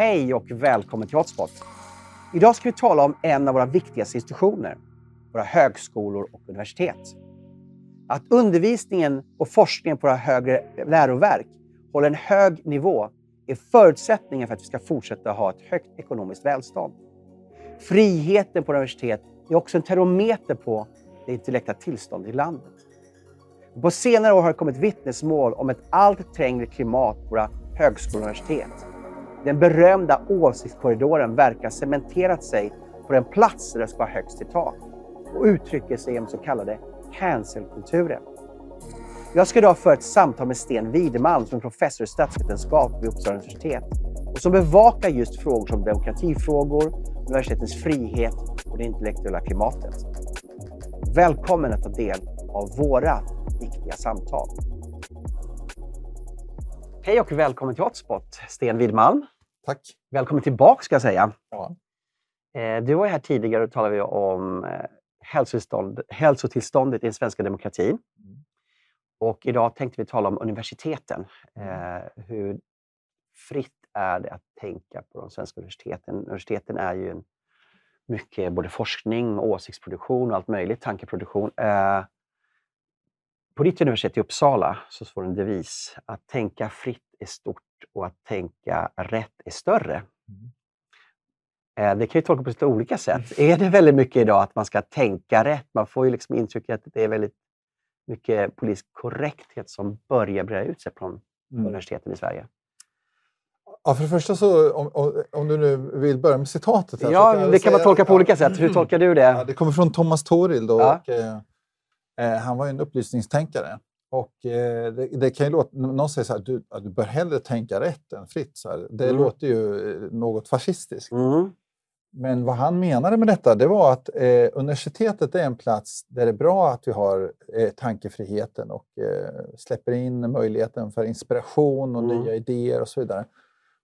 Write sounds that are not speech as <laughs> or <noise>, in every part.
Hej och välkommen till Hotspot. Idag ska vi tala om en av våra viktigaste institutioner, våra högskolor och universitet. Att undervisningen och forskningen på våra högre läroverk håller en hög nivå är förutsättningen för att vi ska fortsätta ha ett högt ekonomiskt välstånd. Friheten på universitet är också en termometer på det intellektuella tillståndet i landet. På senare år har det kommit vittnesmål om ett allt trängre klimat på våra högskolor och universitet. Den berömda åsiktskorridoren verkar cementerat sig på den plats där det ska vara högst i tak och uttrycker sig genom så kallade cancelkulturen. Jag ska idag föra ett samtal med Sten Widemalm som är professor i statsvetenskap vid Uppsala universitet och som bevakar just frågor som demokratifrågor, universitetens frihet och det intellektuella klimatet. Välkommen att ta del av våra viktiga samtal. Hej och välkommen till Hotspot, Sten Widmalm. Tack. Välkommen tillbaka ska jag säga. Ja. Eh, du var här tidigare och talade om eh, hälsotillståndet i den svenska demokratin. Mm. Och idag tänkte vi tala om universiteten. Mm. Eh, hur fritt är det att tänka på de svenska universiteten? Universiteten är ju en, mycket både forskning, åsiktsproduktion och allt möjligt, tankeproduktion. På ditt universitet i Uppsala så står en devis att tänka fritt är stort och att tänka rätt är större. Mm. Det kan ju tolkas på lite olika sätt. Mm. Är det väldigt mycket idag att man ska tänka rätt? Man får ju liksom intrycket att det är väldigt mycket politisk korrekthet som börjar breda ut sig på mm. universiteten i Sverige. Ja, för det första, så, om, om, du nu vill börja med citatet. Här, ja, det kan man tolka på olika sätt. Hur tolkar du det? Ja, det kommer från Thomas Toril. ja. och, eh, eh, han var en upplysningstänkare. Och eh, det, det, kan ju låta, någon säger så här, du, du bör hellre tänka rätt än fritt. Så här. Det mm. låter ju eh, något fascistiskt. Mm. Men vad han menade med detta, det var att eh, universitetet är en plats där det är bra att vi har eh, tankefriheten och eh, släpper in möjligheten för inspiration och mm. nya idéer och så vidare.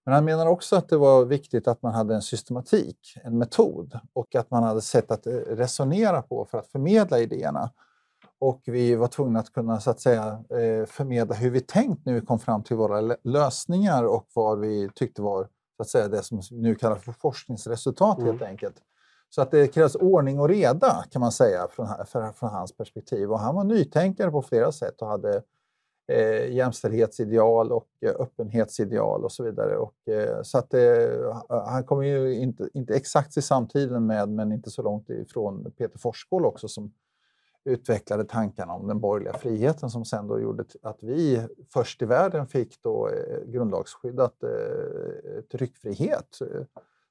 Men han menar också att det var viktigt att man hade en systematik, en metod och att man hade sätt att eh, resonera på för att förmedla idéerna. Och vi var tvungna att kunna så att säga, eh, förmedla hur vi tänkt när vi kom fram till våra lösningar och vad vi tyckte var så att säga, det som nu kallar för forskningsresultat mm. helt enkelt. Så att det krävs ordning och reda kan man säga från, för, från hans perspektiv. Och han var nytänkare på flera sätt och hade eh, jämställdhetsideal och eh, öppenhetsideal och så vidare. Och, eh, så att, eh, han kommer ju inte, inte exakt i samtiden med, men inte så långt ifrån Peter Forsskål också som utvecklade tankarna om den borgerliga friheten som sen då gjorde att vi först i världen fick då eh, grundlagsskyddat eh, tryckfrihet.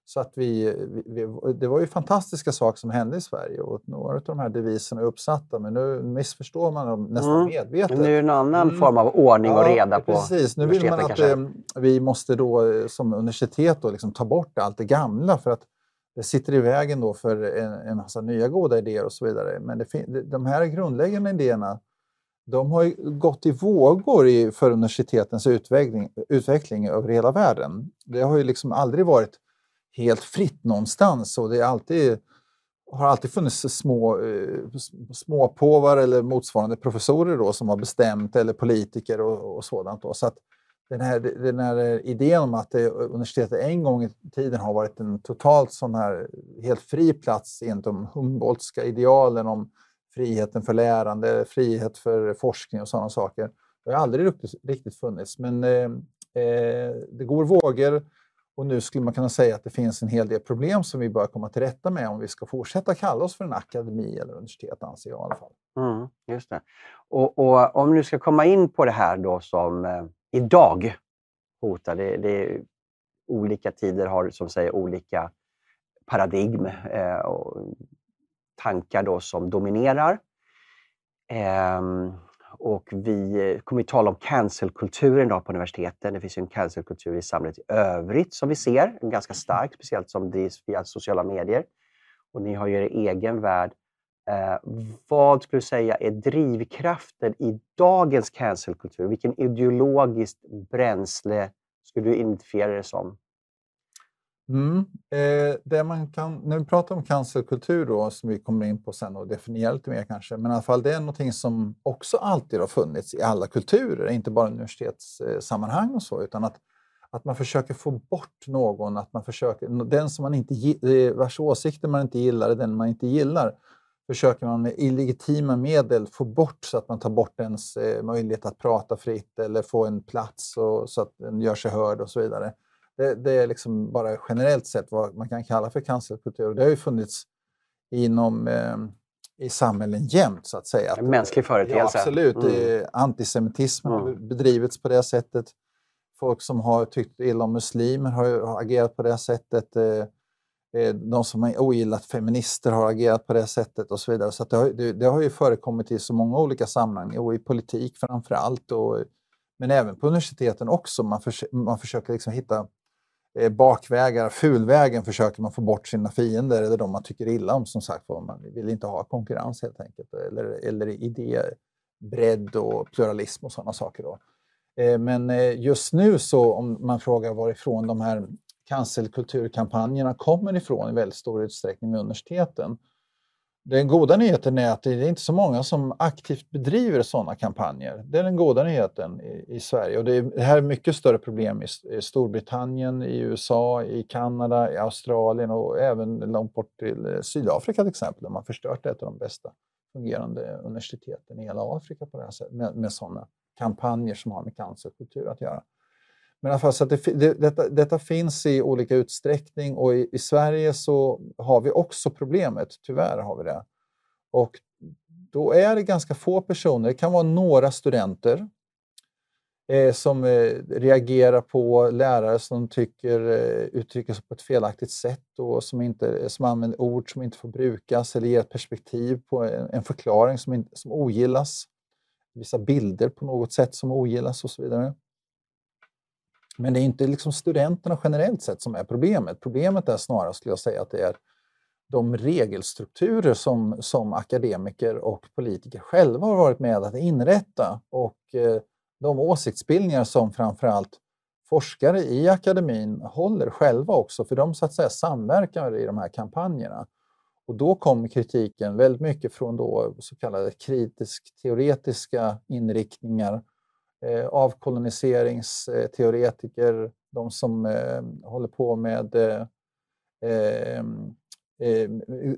Så att vi, vi, det var ju fantastiska saker som hände i Sverige och några av de här deviserna är uppsatta men nu missförstår man dem nästan mm. medvetet. Nu är det en annan mm. form av ordning och reda ja, på Precis, nu vill man att eh, vi måste då som universitet då liksom ta bort allt det gamla för att det sitter i vägen då för en, en massa nya goda idéer och så vidare. Men det, de här grundläggande idéerna de har gått i vågor i, för universitetens utveckling, utveckling över hela världen. Det har ju liksom aldrig varit helt fritt någonstans och det är alltid, har alltid funnits små, eh, småpåvar eller motsvarande professorer då som har bestämt eller politiker och, och sådant. Då. Så att den här, den här idén om att universitetet en gång i tiden har varit en totalt sån här helt fri plats enligt de Humboldtska idealen om friheten för lärande, frihet för forskning och sådana saker. Det har aldrig riktigt, funnits, men eh, eh, det går vågor och nu skulle man kunna säga att det finns en hel del problem som vi bör komma till rätta med om vi ska fortsätta kalla oss för en akademi eller universitet, anser jag i alla fall. Mm, just det. Och, och om du ska komma in på det här då som eh idag hotar. Det, det olika tider har som säger olika paradigm eh, och tankar då som dominerar. Eh, och vi kommer att tala om cancelkulturen på universiteten. Det finns ju en cancelkultur i samhället i övrigt som vi ser, ganska stark, speciellt som drivs via sociala medier. Och ni har ju er egen värld Eh, vad skulle du säga är drivkraften i dagens cancelkultur? Vilken ideologiskt bränsle skulle du identifiera det som? Mm. Eh, det man kan, när vi pratar om cancelkultur, då, som vi kommer in på sen och definierar lite mer kanske, men i alla fall det är någonting som också alltid har funnits i alla kulturer, inte bara universitetssammanhang och så, utan att att man försöker få bort någon, att man försöker, den som man inte, eh, vars åsikter man inte gillar, den man inte gillar, försöker man med illegitima medel få bort så att man tar bort ens eh, möjlighet att prata fritt eller få en plats och, så att den gör sig hörd och så vidare. Det, det, är liksom bara generellt sett vad man kan kalla för cancelkultur. Det har ju funnits inom eh, i samhällen jämt, så att säga. En mänsklig företeelse. Ja, absolut. Mm. Antisemitismen mm. har bedrivits på det sättet. Folk som har tyckt illa om muslimer har agerat på det sättet. Eh, Eh, de som har ogillat feminister har agerat på det sättet och så vidare. Så det har, det, det, har ju förekommit i så många olika sammanhang och i politik framför allt. Och, men även på universiteten också. Man, förs man försöker liksom hitta eh, bakvägar, fulvägen försöker man få bort sina fiender eller de man tycker illa om. Som sagt Man vill inte ha konkurrens helt enkelt. Eller, eller idébredd och pluralism och sådana saker. Då. Eh, men eh, just nu så om man frågar varifrån de här cancelkulturkampanjerna kommer ifrån i väldigt stor utsträckning med universiteten. Den goda nyheten är att det är inte så många som aktivt bedriver sådana kampanjer. Det är den goda nyheten i, i Sverige. Och det, är, det här är mycket större problem i, i Storbritannien, i USA, i Kanada, i Australien och även långt bort till eh, Sydafrika till exempel, där man förstört ett av de bästa fungerande universiteten i hela Afrika på det här sättet, med, med sådana kampanjer som har med cancerkultur att göra. Men i alla fall, så det, det, detta, detta, finns i olika utsträckning och i, i, Sverige så har vi också problemet, tyvärr har vi det. Och då är det ganska få personer, det kan vara några studenter eh, som eh, reagerar på lärare som tycker, eh, uttrycker sig på ett felaktigt sätt och som, inte, som använder ord som inte får brukas eller ger ett perspektiv på en, en förklaring som, in, som ogillas. Vissa bilder på något sätt som ogillas och så vidare. Men det är inte liksom studenterna generellt sett som är problemet. Problemet är snarare, skulle jag säga, att det är de regelstrukturer som, som akademiker och politiker själva har varit med att inrätta och eh, de åsiktsbildningar som framförallt forskare i akademin håller själva också, för de så att säga samverkar i de här kampanjerna. Och då kommer kritiken väldigt mycket från då så kallade kritisk teoretiska inriktningar eh, avkoloniseringsteoretiker, de som eh, håller på med eh, eh, eh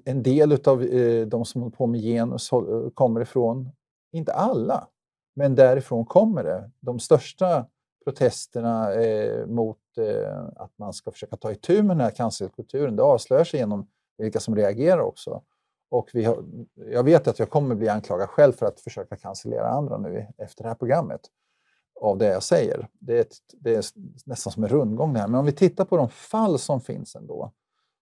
en del av eh, de som håller på med genus kommer ifrån, inte alla, men därifrån kommer det. De största protesterna eh, mot eh, att man ska försöka ta itu med den här cancerkulturen, det avslöjar sig genom vilka som reagerar också. Och vi har, jag vet att jag kommer bli anklagad själv för att försöka cancellera andra nu efter det här programmet av det jag säger. Det är, ett, det är nästan som en rundgång det här. Men om vi tittar på de fall som finns ändå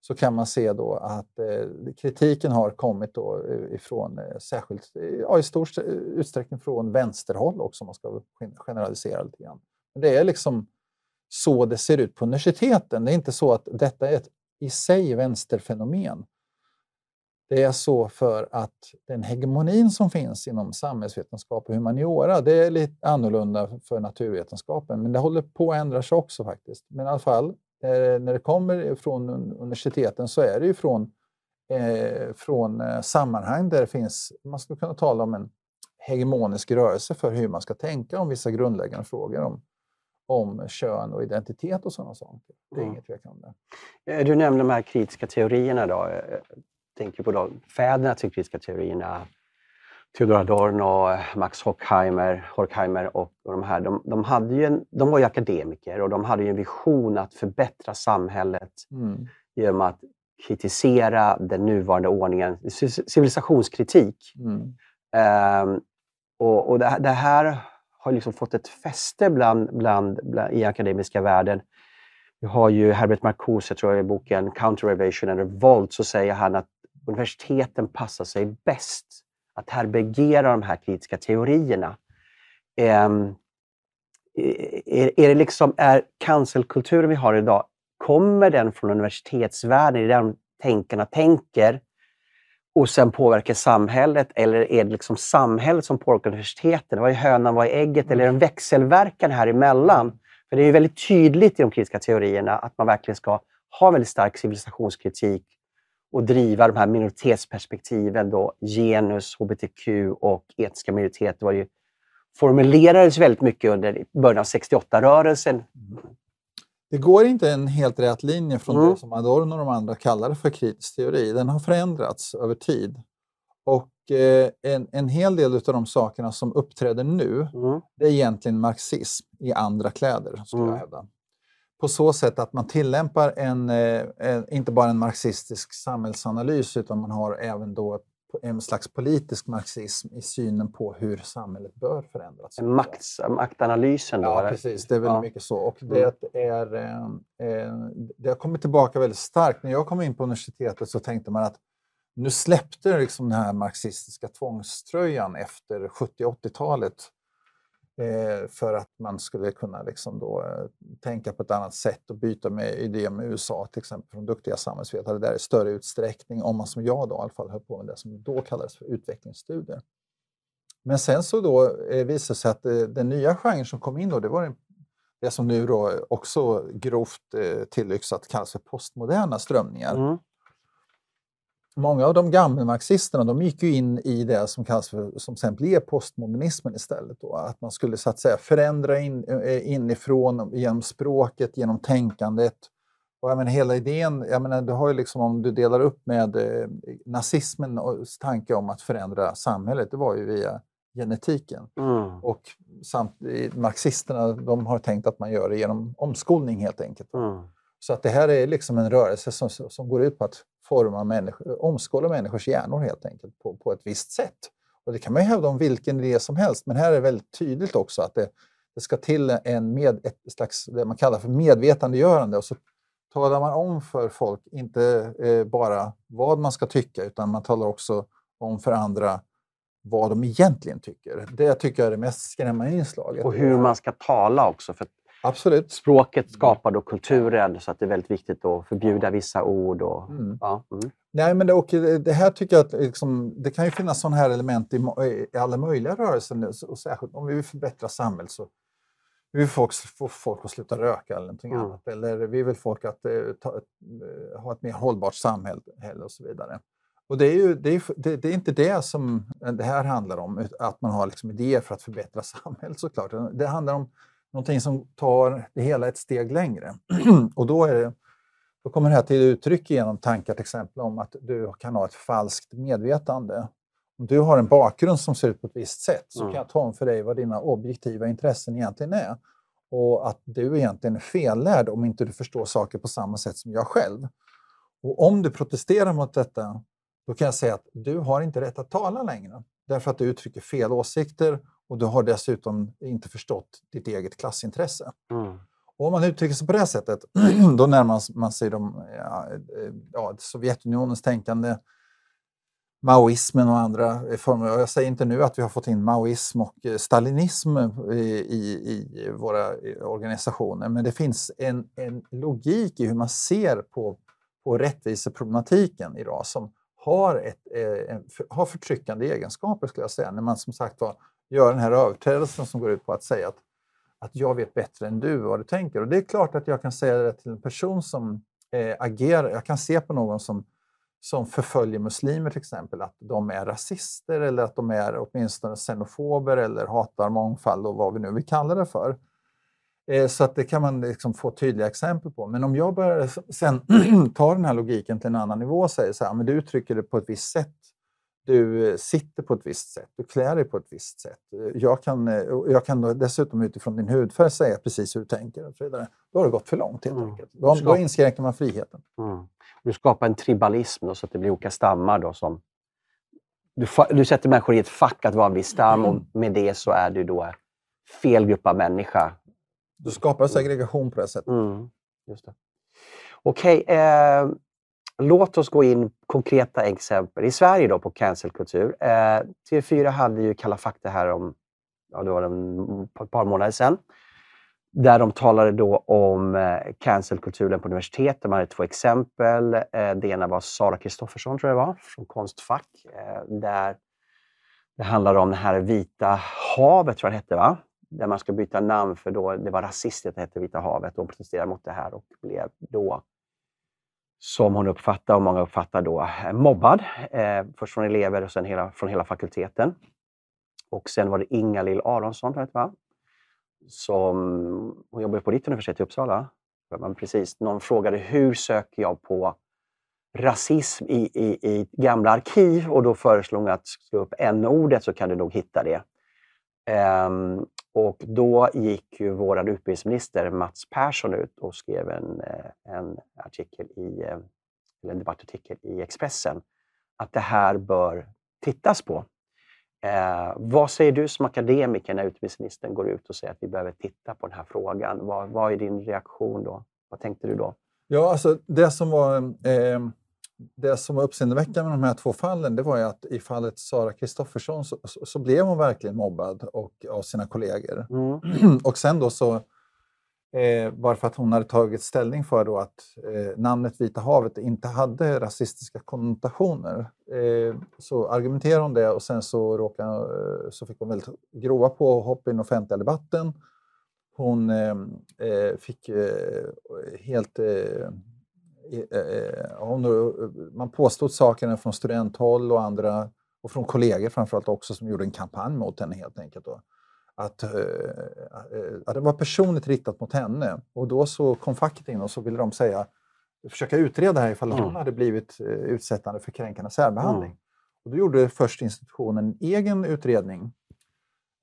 så kan man se då att eh, kritiken har kommit då eh, ifrån eh, särskilt, eh, ja, i stor utsträckning från vänsterhåll också om man ska generalisera lite grann. Men det är liksom så det ser ut på universiteten. Det är inte så att detta är ett i sig vänsterfenomen. Det är så för att den hegemonin som finns inom samhällsvetenskap och humaniora, det är lite annorlunda för naturvetenskapen, men det håller på att ändra sig också faktiskt. Men i alla fall, eh, när det kommer från universiteten så är det ju från, eh, från eh, sammanhang där det finns, man skulle kunna tala om en hegemonisk rörelse för hur man ska tänka om vissa grundläggande frågor om, om kön och identitet och sådana saker. Det är mm. inget tvekan om det. Eh, du nämnde de här kritiska teorierna. Då tänker på de fäderna till kritiska teorierna, Theodor Adorno, Max Horkheimer, Horkheimer och, och de här, de, de, hade ju en, de var ju akademiker och de hade en vision att förbättra samhället mm. genom att kritisera den nuvarande ordningen, civilisationskritik. Mm. Um, och, och det, det, här har liksom fått ett fäste bland, bland, bland, i akademiska världen. Vi har ju Herbert Marcuse, tror jag, i boken Counter Evasion and Revolt, så säger han att universiteten passar sig bäst att härbärgera de här kritiska teorierna. Ehm, eh, är, är, det liksom, är cancelkulturen vi har idag, kommer den från universitetsvärlden? Är det där tänkarna tänker och sen påverkar samhället? Eller är det liksom samhället som påverkar universiteten? Vad är hönan, vad är ägget? Eller är det en växelverkan här emellan? För det är ju väldigt tydligt i de kritiska teorierna att man verkligen ska ha en väldigt stark civilisationskritik och driva de här minoritetsperspektiven, då, genus, hbtq och etiska minoriteter var ju, formulerades väldigt mycket under början av 68-rörelsen. Det går inte en helt rät linje från mm. det som Adorno och de andra kallade för kritisk teori. Den har förändrats över tid. Och eh, en, en hel del av de sakerna som uppträder nu, mm. det är egentligen marxism i andra kläder, skulle mm. jag hävda. På så sätt att man tillämpar en, eh, en, inte bara en marxistisk samhällsanalys, utan man har även då en slags politisk marxism i synen på hur samhället bör förändras. Makt, maktanalysen då? Ja, eller? precis. Det är väldigt ja. mycket så. Och det, mm. är, eh, det har kommit tillbaka väldigt starkt. När jag kom in på universitetet så tänkte man att nu släppte liksom den här marxistiska tvångströjan efter 70-80-talet eh, Eh, för att man skulle kunna liksom då, eh, tänka på ett annat sätt och byta med idéer med USA, till exempel från duktiga samhällsvetare där i större utsträckning, om man som jag då i alla fall höll på med det som då kallades för utvecklingsstudier. Men sen så då eh, visade det sig att eh, den nya genren som kom in då, det var en, det som nu då också grovt eh, tillyxat kallas för postmoderna strömningar. Mm många av de gammelmarxisterna de gick ju in i det som kallas för, som sen blev postmodernismen istället. Då. Att man skulle så att säga förändra in, eh, inifrån genom språket, genom tänkandet. Och jag menar, hela idén, jag menar, du har ju liksom, om du delar upp med eh, nazismen och tanke om att förändra samhället, det var ju via genetiken. Mm. Och samt, marxisterna de har tänkt att man gör det genom omskolning helt enkelt. Mm. Så att det här är liksom en rörelse som, som går ut på att forma människor, omskola människors hjärnor helt enkelt på, på ett visst sätt. Och det kan man ju hävda om vilken idé som helst, men här är det väldigt tydligt också att det, det ska till en med, ett slags, det man kallar för medvetandegörande. Och så talar man om för folk, inte eh, bara vad man ska tycka, utan man talar också om för andra vad de egentligen tycker. Det tycker jag är det mest skrämmande inslaget. Och hur man ska tala också. För Absolut. Språket skapar då kulturen så att det är väldigt viktigt att förbjuda vissa ord. Och, mm. Ja, mm. Nej, men det, och det här tycker jag att liksom, det kan ju finnas sådana här element i, i, alla möjliga rörelser. Och särskilt om vi vill förbättra samhället så vi vill folk, få folk att sluta röka eller någonting mm. annat. Eller vi vill folk att eh, ta, eh, ha ett mer hållbart samhälle och så vidare. Och det är, ju, det, är, det är inte det som det här handlar om, att man har liksom idéer för att förbättra <laughs> samhället såklart. Det handlar om någonting som tar det hela ett steg längre. <clears throat> och då, är det, då kommer det här till uttryck genom tankar till exempel om att du kan ha ett falskt medvetande. Om du har en bakgrund som ser ut på ett visst sätt så mm. kan jag ta om för dig vad dina objektiva intressen egentligen är. Och att du egentligen är fellärd om inte du förstår saker på samma sätt som jag själv. Och om du protesterar mot detta, då kan jag säga att du har inte rätt att tala längre. Därför att du uttrycker fel åsikter och du har dessutom inte förstått ditt eget klassintresse. Mm. Och om man uttrycker sig på det sättet, <clears throat> då närmar man sig de, ja, ja, Sovjetunionens tänkande, maoismen och andra former. Jag säger inte nu att vi har fått in maoism och eh, stalinism i, i, i våra organisationer, men det finns en, en logik i hur man ser på, på rättviseproblematiken idag som har, ett, eh, har förtryckande egenskaper, skulle jag säga. När man som sagt var gör den här överträdelsen som går ut på att säga att, att jag vet bättre än du vad du tänker. Och det är klart att jag kan säga det till en person som eh, agerar. Jag kan se på någon som, som förföljer muslimer till exempel, att de är rasister eller att de är åtminstone xenofober eller hatar mångfald och vad vi nu vill kalla det för. Eh, så att det kan man liksom få tydliga exempel på. Men om jag börjar sen <clears throat> ta den här logiken till en annan nivå och säger så här, men du uttrycker det på ett visst sätt du eh, sitter på ett visst sätt, du klär dig på ett visst sätt. Jag kan, eh, jag kan dessutom utifrån din hudfärg säga precis hur du tänker och så vidare. Då har det gått för långt helt mm. enkelt. Då, då inskränker man friheten. Mm. Du skapar en tribalism då, så att det blir olika stammar då som... Du, du sätter människor i ett fack att vara en viss stam mm. och med det så är du då fel grupp av människa. Du skapar segregation på det sättet. Mm. Just det. Okej, okay, eh, Låt oss gå in konkreta exempel. I Sverige då på cancelkultur. Eh, TV4 hade ju Kalla fakta här om ja, det var en, ett par månader sedan. Där de talade då om eh, cancelkulturen på universitet. De hade två exempel. Eh, det ena var Sara Kristoffersson, tror jag det var, från Konstfack. Eh, där det handlade om det här Vita havet, tror jag det hette, va? Där man ska byta namn för då det var rasistiskt att det hette Vita havet. De protesterade mot det här och blev då som hon uppfattar och många uppfattar då eh, mobbad. Eh, först från elever och sen hela, från hela fakulteten. Och sen var det Inga-Lill Aronsson, vet va? som hon jobbar på ditt universitet i Uppsala. Men precis, någon frågade hur söker jag på rasism i, i, i gamla arkiv och då föreslog hon att slå upp n-ordet så kan du nog hitta det. Um, och då gick ju vår utbildningsminister Mats Persson ut och skrev en, eh, en, artikel i, eh, eller en debattartikel i Expressen att det här bör tittas på. Eh, vad säger du som akademiker när utbildningsministern går ut och säger att vi behöver titta på den här frågan? Vad, vad är din reaktion då? Vad tänkte du då? Ja, alltså det som var, eh, det som var uppseendeväckande med de här två fallen, det var ju att i fallet Sara Kristoffersson så, så, så, blev hon verkligen mobbad och, av sina kollegor. Mm. och sen då så Eh, bara för att hon hade tagit ställning för då att eh, namnet Vita havet inte hade rasistiska konnotationer. Eh, så argumenterade hon det och sen så, råkade, eh, så fick hon väldigt grova påhopp i den offentliga debatten. Hon eh, eh, fick helt... Hon, man påstod saker från studenthåll och andra och från kollegor framförallt också som gjorde en kampanj mot henne helt enkelt. Då att, att det var personligt riktat mot henne. Och då så kom facket in och så ville de säga, försöka utreda här ifall mm. hon hade blivit uh, utsättande för kränkande särbehandling. Mm. Och då gjorde först institutionen en egen utredning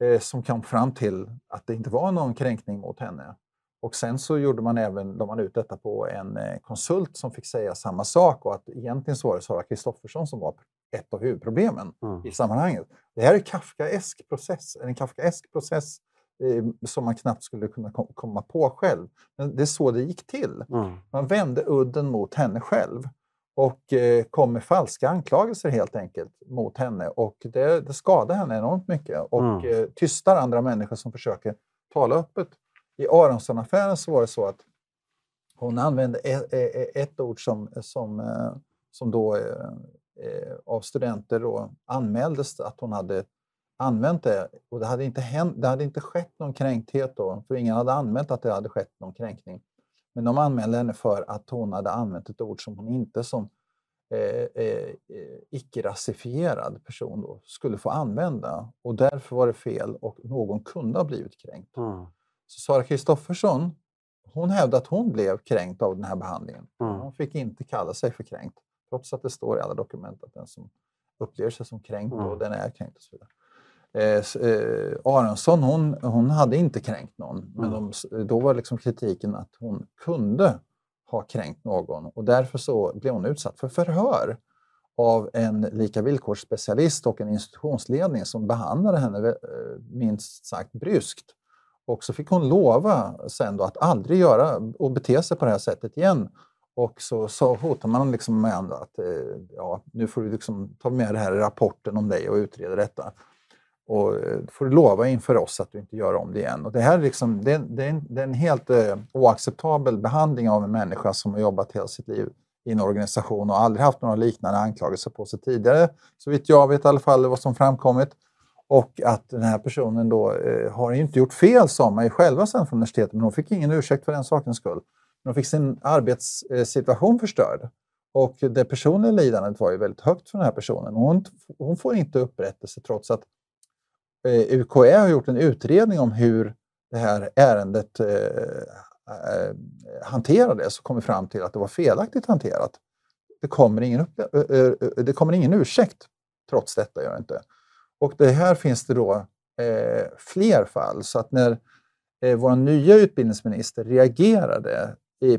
eh, som kom fram till att det inte var någon kränkning mot henne. Och sen så gjorde man även, la man ut detta på en eh, konsult som fick säga samma sak och att egentligen så var det Sara Kristoffersson som var ett av huvudproblemen mm. i sammanhanget. Det här är Kafkaesk process, en Kafkaesk process eh, som man knappt skulle kunna kom komma på själv. Men det är så det gick till. Mm. Man vände udden mot henne själv och eh, kom med falska anklagelser helt enkelt mot henne och det, det skadade henne enormt mycket och mm. eh, tystar andra människor som försöker tala öppet. I Aronsson-affären så var det så att hon använde ett, ett ord som, som, eh, som då eh, eh, av studenter då anmäldes att hon hade använt det. Och det hade inte, hänt, det hade inte skett någon kränkthet då, för ingen hade anmält att det hade skett någon kränkning. Men de anmälde henne för att hon hade använt ett ord som hon inte som eh, eh, icke-rasifierad person då, skulle få använda. Och därför var det fel och någon kunde ha blivit kränkt. Mm. Så Sara Kristoffersson, hon hävdade att hon blev kränkt av den här behandlingen. Mm. Hon fick inte kalla sig för kränkt. Trots att det står i alla dokument att den som upplever sig som kränkt, mm. och den är kränkt och så vidare. Eh, eh, Aronsson, hon, hon hade inte kränkt någon, men mm. de, då var liksom kritiken att hon kunde ha kränkt någon och därför så blev hon utsatt för förhör av en lika villkorsspecialist och en institutionsledning som behandlade henne eh, minst sagt bryskt. Och så fick hon lova sen då att aldrig göra och bete sig på det här sättet igen. Och så, så hotade man liksom med att eh, ja, nu får du liksom ta med det här i rapporten om dig och utreda detta. Och eh, får du lova inför oss att du inte gör om det igen. Och det här är, liksom, det, det är, en, det är en helt eh, oacceptabel behandling av en människa som har jobbat hela sitt liv i en organisation och aldrig haft några liknande anklagelser på sig tidigare. Så vitt jag vet i alla fall vad som framkommit. Och att den här personen då eh, har inte gjort fel, sa man ju själva sen från universitetet, men hon fick ingen ursäkt för den sakens skull. Hon fick sin arbetssituation förstörd. Och det personliga lidandet var ju väldigt högt för den här personen. Hon, hon får inte upprättelse trots att eh, UKÄ har gjort en utredning om hur det här ärendet eh, eh, hanterades och kommit fram till att det var felaktigt hanterat. Det kommer ingen, upp, eh, eh, eh, det kommer ingen ursäkt trots detta. Gör det inte. Och det här finns det då eh, fler fall. Så att när eh, vår nya utbildningsminister reagerade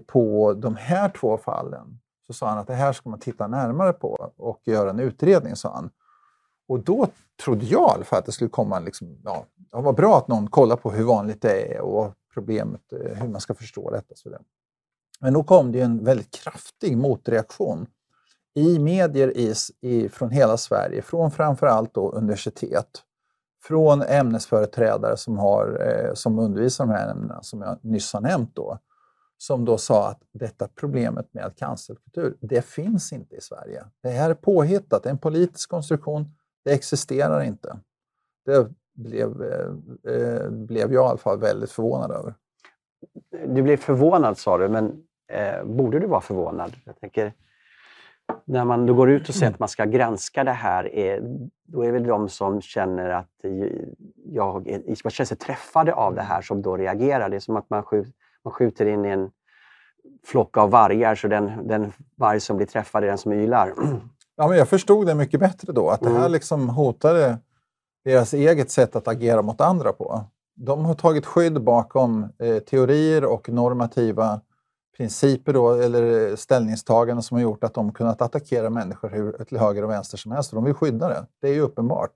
på de här två fallen så sa han att det här ska man titta närmare på och göra en utredning, sa han. Och då trodde jag i alla fall att det skulle komma liksom, ja, det var bra att någon kollar på hur vanligt det är och problemet, eh, hur man ska förstå detta. Så Men då kom det en väldigt kraftig motreaktion i medier i, i, från hela Sverige, från framförallt då universitet, från ämnesföreträdare som, har, eh, som undervisar de här ämnena som jag nyss har nämnt. Då, som då sa att detta problemet med cancerkultur, det finns inte i Sverige. Det här är påhittat, det är en politisk konstruktion, det existerar inte. Det blev, eh, eh blev jag i alla fall väldigt förvånad över. Du blev förvånad sa du, men eh, borde du vara förvånad? Jag tänker, när man då går ut och säger att man ska granska det här, är, då är det väl de som känner att jag, man känner sig träffade av det här som då reagerar. Det är som att man skjuter man skjuter in i en flock av vargar så den, den varg som blir träffad är den som ylar. <clears throat> Ja, men jag förstod det mycket bättre då, att det här mm. liksom hotade deras eget sätt att agera mot andra på. De har tagit skydd bakom eh, teorier och normativa principer då, eller ställningstaganden som har gjort att de kunnat attackera människor hur, till höger och vänster som helst. De vill skydda det. Det är ju uppenbart.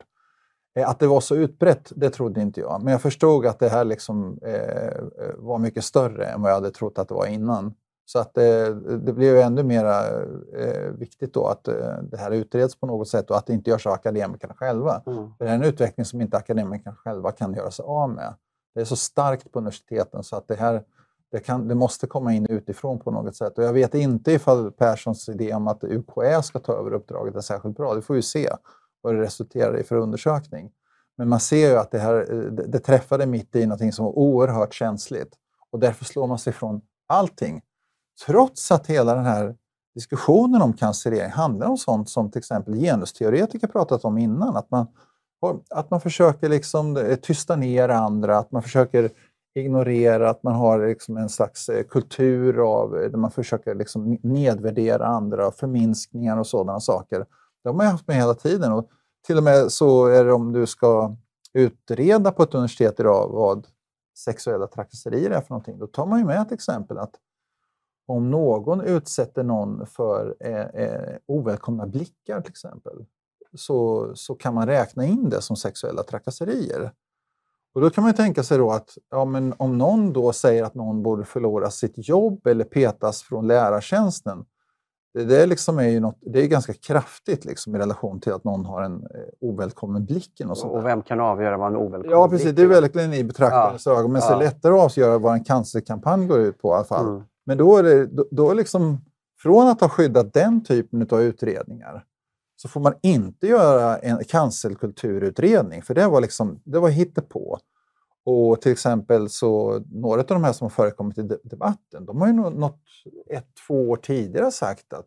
Eh, att det var så utbrett, det trodde inte jag. Men jag förstod att det här liksom, eh, var mycket större än vad jag hade trott att det var innan. Så att det, det blev ännu mer eh, viktigt då att eh, det här utreds på något sätt och att det inte görs av akademikerna själva. Mm. det är en utveckling som inte akademikerna själva kan göra sig av med. Det är så starkt på universiteten så att det här det, kan, det måste komma in utifrån på något sätt. Och jag vet inte ifall Perssons idé om att UKÄ ska ta över uppdraget är särskilt bra. Det får vi se vad det resulterar i för undersökning. Men man ser ju att det, här, det, det träffade mitt i någonting som var oerhört känsligt. Och därför slår man sig från allting Trots att hela den här diskussionen om cancerering handlar om sånt som till exempel genusteoretiker pratat om innan. Att man, att man försöker liksom eh, tysta ner andra, att man försöker ignorera, att man har liksom en slags eh, kultur av, eh, där man försöker liksom nedvärdera andra, förminskningar och sådana saker. Det har man haft med hela tiden. Och till och med så är det om du ska utreda på ett universitet idag vad sexuella trakasserier är för någonting, då tar man ju med ett exempel att om någon utsätter någon för eh, eh, ovälkomna blickar till exempel, så, så kan man räkna in det som sexuella trakasserier. Och då kan man tänka sig då att ja, men om någon då säger att någon borde förlora sitt jobb eller petas från lärartjänsten, det, det, liksom är, ju något, det är ganska kraftigt liksom i relation till att någon har en eh, ovälkommen blick. Och, och vem kan avgöra vad en ovälkommen Ja, precis. Det är verkligen i betraktarens ja. ögon. Men ja. så är det lättare att avgöra vad en cancerkampanj går ut på i alla fall. Mm. Men då är det då, då liksom, från att ha skyddat den typen av utredningar så får man inte göra en cancelkulturutredning, för det var, liksom, det var hittepå. Och till exempel så, några av de här som har förekommit i debatten, de har ju något ett, två år tidigare sagt att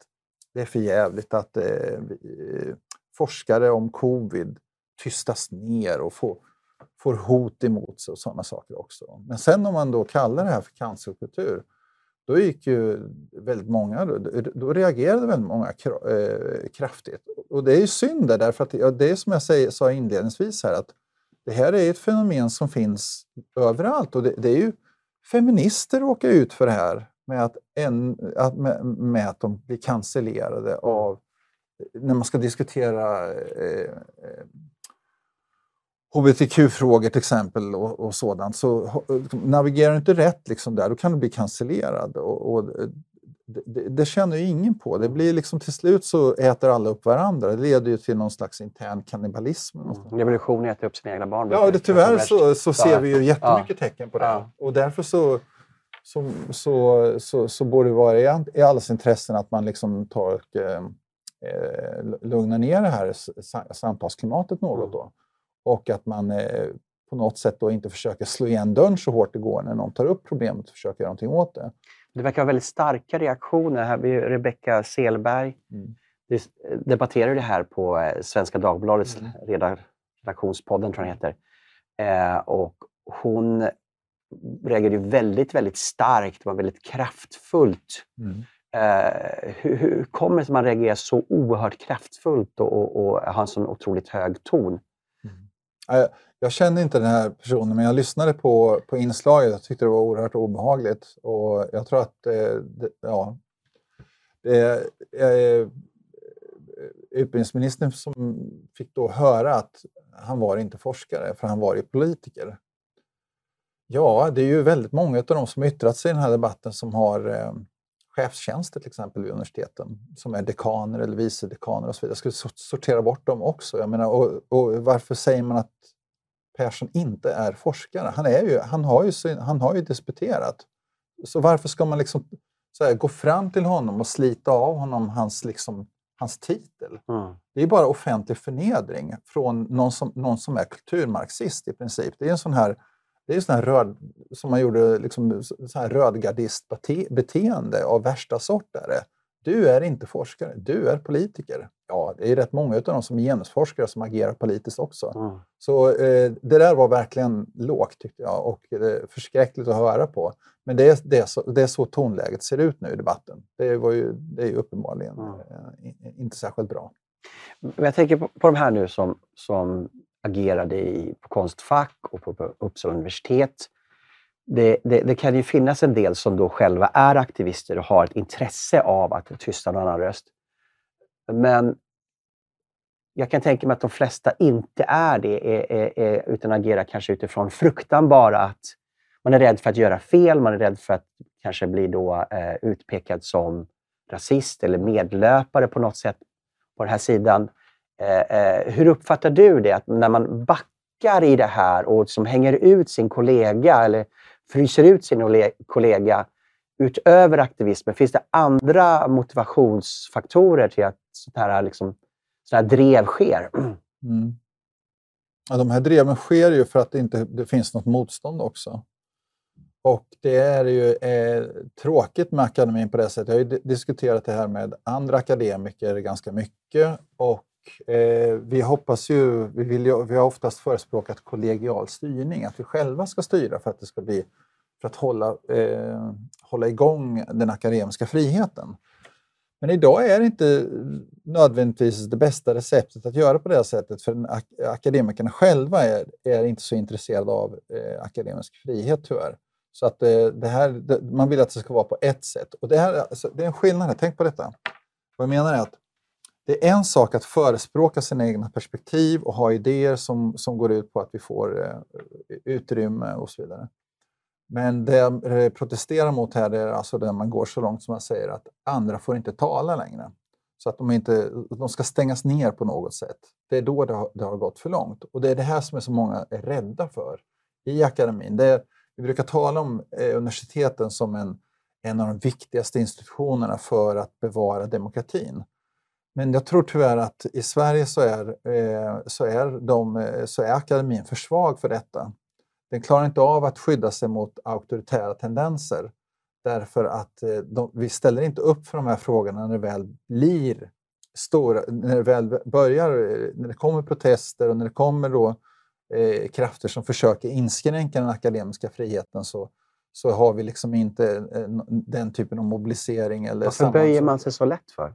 det är för jävligt att eh, eh, forskare om covid tystas ner och får, får hot emot sig och sådana saker också. Men sen om man då kallar det här för cancelkultur, då gick ju väldigt många, då, då reagerade väldigt många eh, kraftigt. Och det är ju synd där, därför att det är som jag säger, sa inledningsvis här, att det här är ett fenomen som finns överallt och det, det är ju feminister råkar ut för det här med att, en, att, med, med att de blir cancellerade av när man ska diskutera eh, eh hbtq-frågor till exempel och, och, sådant, så navigerar du inte rätt liksom där, då kan du bli cancellerad. Och, och det, det, känner ju ingen på. Det blir liksom, till slut så äter alla upp varandra. Det leder ju till någon slags intern kannibalism. Mm. Revolution äter upp sina egna barn. Ja, det, tyvärr så, så ser vi ju jättemycket ja. tecken på det. Ja. Och därför så, så, så, så, så borde det vara i, i allas intressen att man liksom tar och eh, eh lugnar ner det här samtalsklimatet något. Mm. Då och att man eh, på något sätt då inte försöker slå igen dörren så hårt det går när någon tar upp problemet och försöker göra någonting åt det. Det verkar vara väldigt starka reaktioner. Här Rebecka Selberg mm. debatterar det här på eh, Svenska Dagbladets mm. redaktionspodden, tror jag den heter. Eh, och hon reagerade väldigt, väldigt starkt, var väldigt kraftfullt. Mm. Eh, hur, hur kommer det sig att man reagerar så oerhört kraftfullt och, och, och har en så otroligt hög ton? Jag känner inte den här personen, men jag lyssnade på, på inslaget och tyckte det var oerhört obehagligt. Och jag tror att eh, det, ja, det är eh, utbildningsministern som fick då höra att han var inte forskare, för han var ju politiker. Ja, det är ju väldigt många av de som yttrat sig i den här debatten som har eh, chefstjänster till exempel vid universiteten, som är dekaner eller vice dekaner och så vidare. Jag skulle sortera bort dem också. Jag menar, och, och varför säger man att Persson inte är forskare? Han, är ju, han, har, ju, han har ju disputerat. Så varför ska man liksom här, gå fram till honom och slita av honom hans, liksom, hans titel? Mm. Det är bara offentlig förnedring från någon som, någon som är kulturmarxist i princip. Det är en sån här det är sån här röd, som man gjorde, liksom, rödgardistbeteende av värsta sort. Där. du är inte forskare, du är politiker. Ja, det är rätt många av dem som är genusforskare som agerar politiskt också. Mm. Så eh, det där var verkligen lågt tyckte jag och eh, förskräckligt att höra på. Men det är, det, är så, det är så tonläget ser ut nu i debatten. Det, var ju, det är ju uppenbarligen mm. eh, inte särskilt bra. Jag tänker på, på de här nu som, som agerade i, på Konstfack och på, på Uppsala universitet det, det, det, kan ju finnas en del som då själva är aktivister och har ett intresse av att tysta någon annan röst. Men jag kan tänka mig att de flesta inte är det, är, är, är, utan agerar kanske utifrån fruktan bara att man är rädd för att göra fel, man är rädd för att kanske bli då, eh, utpekad som rasist eller medlöpare på något sätt på den här sidan. Eh, eh, hur uppfattar du det, att när man backar i det här och som hänger ut sin kollega eller fryser ut sin kollega utöver aktivismen? Finns det andra motivationsfaktorer till att sånt här, liksom, sånt här drev sker? Mm. Ja, de här dreven sker ju för att det inte det finns något motstånd också. Och det är ju eh, tråkigt med akademin på det sättet. Jag har ju diskuterat det här med andra akademiker ganska mycket och eh, vi hoppas ju, vi, vill ju, vi har oftast förespråkat kollegial styrning, att vi själva ska styra för att det ska bli för att hålla, eh, hålla igång den akademiska friheten. Men idag är det inte nödvändigtvis det bästa receptet att göra på det sättet för ak akademikerna själva är, är inte så intresserade av eh, akademisk frihet tyvärr. Så att eh, det här, det, man vill att det ska vara på ett sätt. Och det, här, alltså, det är en skillnad, tänk på detta. Vad jag menar är att det är en sak att förespråka sina egna perspektiv och ha idéer som, som går ut på att vi får eh, utrymme och så vidare. Men det jag protesterar mot här är alltså där man går så långt som man säger att andra får inte tala längre. Så att de, inte, de ska stängas ner på något sätt. Det är då det har, det har gått för långt. Och det är det här som är så många är rädda för i akademin. Det är, vi brukar tala om eh, universiteten som en, en av de viktigaste institutionerna för att bevara demokratin. Men jag tror tyvärr att i Sverige så är, eh, så är, de, eh, så är akademin för svag för detta. Den klarar inte av att skydda sig mot auktoritära tendenser därför att eh, de, vi ställer inte upp för de här frågorna när det väl blir stora, när det väl börjar, när det kommer protester och när det kommer då eh, krafter som försöker inskränka den akademiska friheten så, så har vi liksom inte eh, den typen av mobilisering. Eller Varför böjer man sig så lätt för?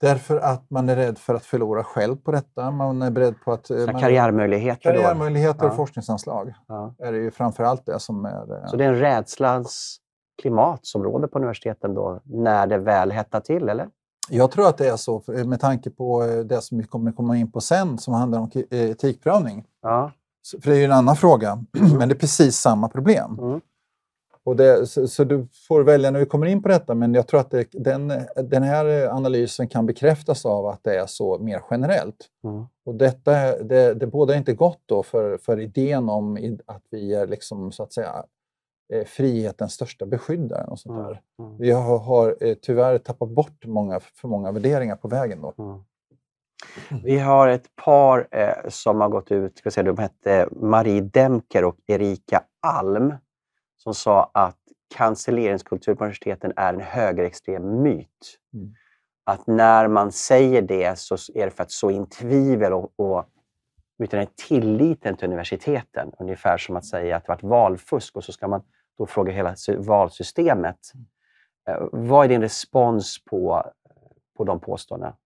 Därför att man är rädd för att förlora själv på detta. Man är beredd på att... Så man, karriärmöjligheter? Karriärmöjligheter och ja. forskningsanslag ja. är det ju framför allt det som är... Eh, Så det är en rädslans klimat som råder på universiteten då, när det väl hettar till, eller? Jag tror att det är så, med tanke på eh, det som vi kommer komma in på sen, som handlar om eh, etikprövning. Ja. För det är ju en annan fråga, <clears throat> men det är precis samma problem. Mm. Och det, så, så, du får välja när vi kommer in på detta, men jag tror att det, den, den här analysen kan bekräftas av att det är så mer generellt. Mm. Och detta, det, det båda inte gott då för, för idén om att vi är liksom, så att säga, eh, frihetens största beskyddare. Och sånt där. Mm. Mm. Vi har, har eh, tyvärr tappat bort många, för många värderingar på vägen. Då. Mm. Vi har ett par eh, som har gått ut, ska säga, de hette Marie Demker och Erika Alm som sa att cancelleringskultur på universiteten är en högerextrem myt. Mm. Att när man säger det så är det för att så in tvivel och, och utan är tilliten till universiteten. Ungefär som att säga att det varit valfusk och så ska man då fråga hela valsystemet. Mm. Eh, vad är din respons på, på de påståendena?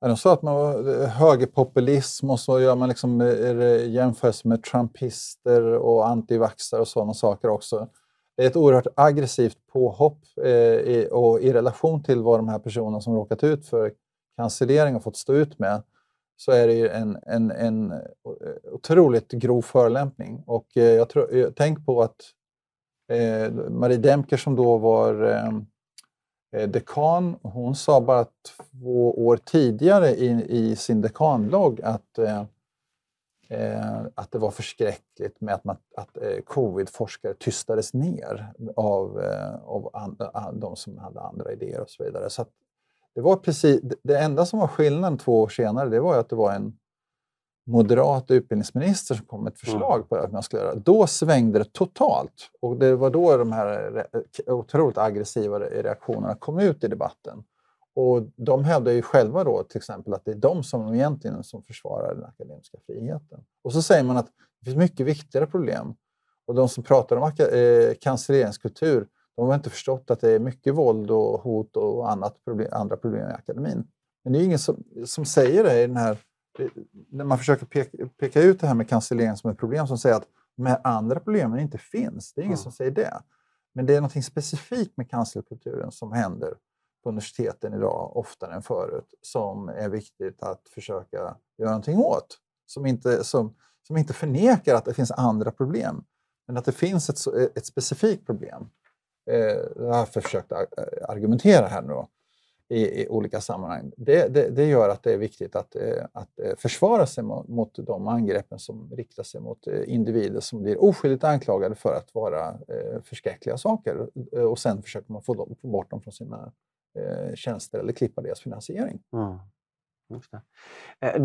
De sa att man var högerpopulism och så gör man liksom eh, jämförelser med trumpister och antivaxxare och sådana saker också. Det är ett oerhört aggressivt påhopp eh, i, och i relation till vad de här personerna som råkat ut för cancellering har fått stå ut med så är det ju en, en, en eh, otroligt grov förolämpning. Och eh, jag tror, tänk på att eh, Marie Demker som då var Eh, Eh, dekan, hon sa bara två år tidigare i, i sin dekanlogg att, eh, eh, att det var förskräckligt med att, man, att eh, covid-forskare tystades ner av, eh, av an, de som hade andra idéer och så vidare. Så det, var precis, det enda som var skillnaden två år senare det var att det var en moderat utbildningsminister som kom med ett mm. förslag på att man skulle göra. Då svängde det totalt. Och det var då de här otroligt aggressiva reaktionerna kom ut i debatten. Och de hävdar ju själva då till exempel att det är de som egentligen som försvarar den akademiska friheten. Och så säger man att det finns mycket viktigare problem. Och de som pratar om eh, cancelleringskultur, de har inte förstått att det är mycket våld och hot och annat problem, andra problem i akademin. Men det är ingen som, som säger det i den här när man försöker peka, peka, ut det här med cancellering som ett problem, som säger att de andra problemen inte finns. Det är ingen mm. som säger det. Men det är något specifikt med cancelkulturen som händer på universiteten idag oftare än förut, som är viktigt att försöka göra någonting åt. Som inte, som, som inte förnekar att det finns andra problem, men att det finns ett, ett specifikt problem. Eh, jag har försökt argumentera här nu då i, i olika sammanhang. Det, det, det, gör att det är viktigt att, eh, att eh, försvara sig mot, mot de angreppen som riktar sig mot eh, individer som blir oskyldigt anklagade för att vara förskräckliga saker. Och sen försöker man få, dem, få bort dem från sina tjänster eller klippa deras finansiering. Mm.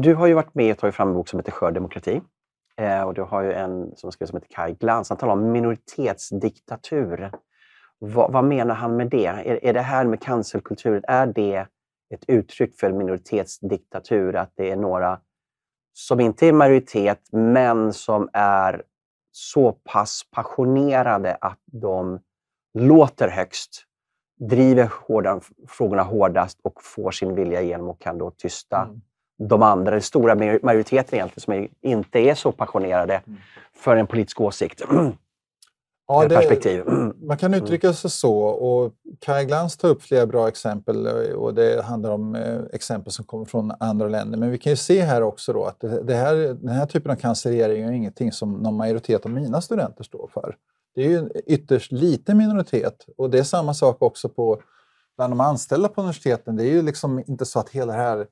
Du har ju varit med och tagit fram en bok som heter Skör demokrati. Och du har ju en som skrivs som heter Kaj Glans. Han talar om minoritetsdiktatur. Vad, vad, menar han med det? Är, är det här med cancelkulturen, är det ett uttryck för minoritetsdiktatur? Att det är några som inte är majoritet, men som är så pass passionerade att de låter högst, driver hårda, frågorna hårdast och får sin vilja igenom och kan då tysta mm. de andra, den stora majoriteten egentligen, som inte är så passionerade mm. för en politisk åsikt. <clears throat> ja, det, perspektiv. <clears throat> Man kan mm. uttrycka sig så. och Kaj Glans tar upp flera bra exempel och det handlar om eh, exempel som kommer från andra länder. Men vi kan ju se här också då att det, här, den här typen av cancellering är ingenting som någon majoritet av mina studenter står för. Det är ju en ytterst liten minoritet och det är samma sak också på bland de anställda på universiteten. Det är ju liksom inte så att hela det här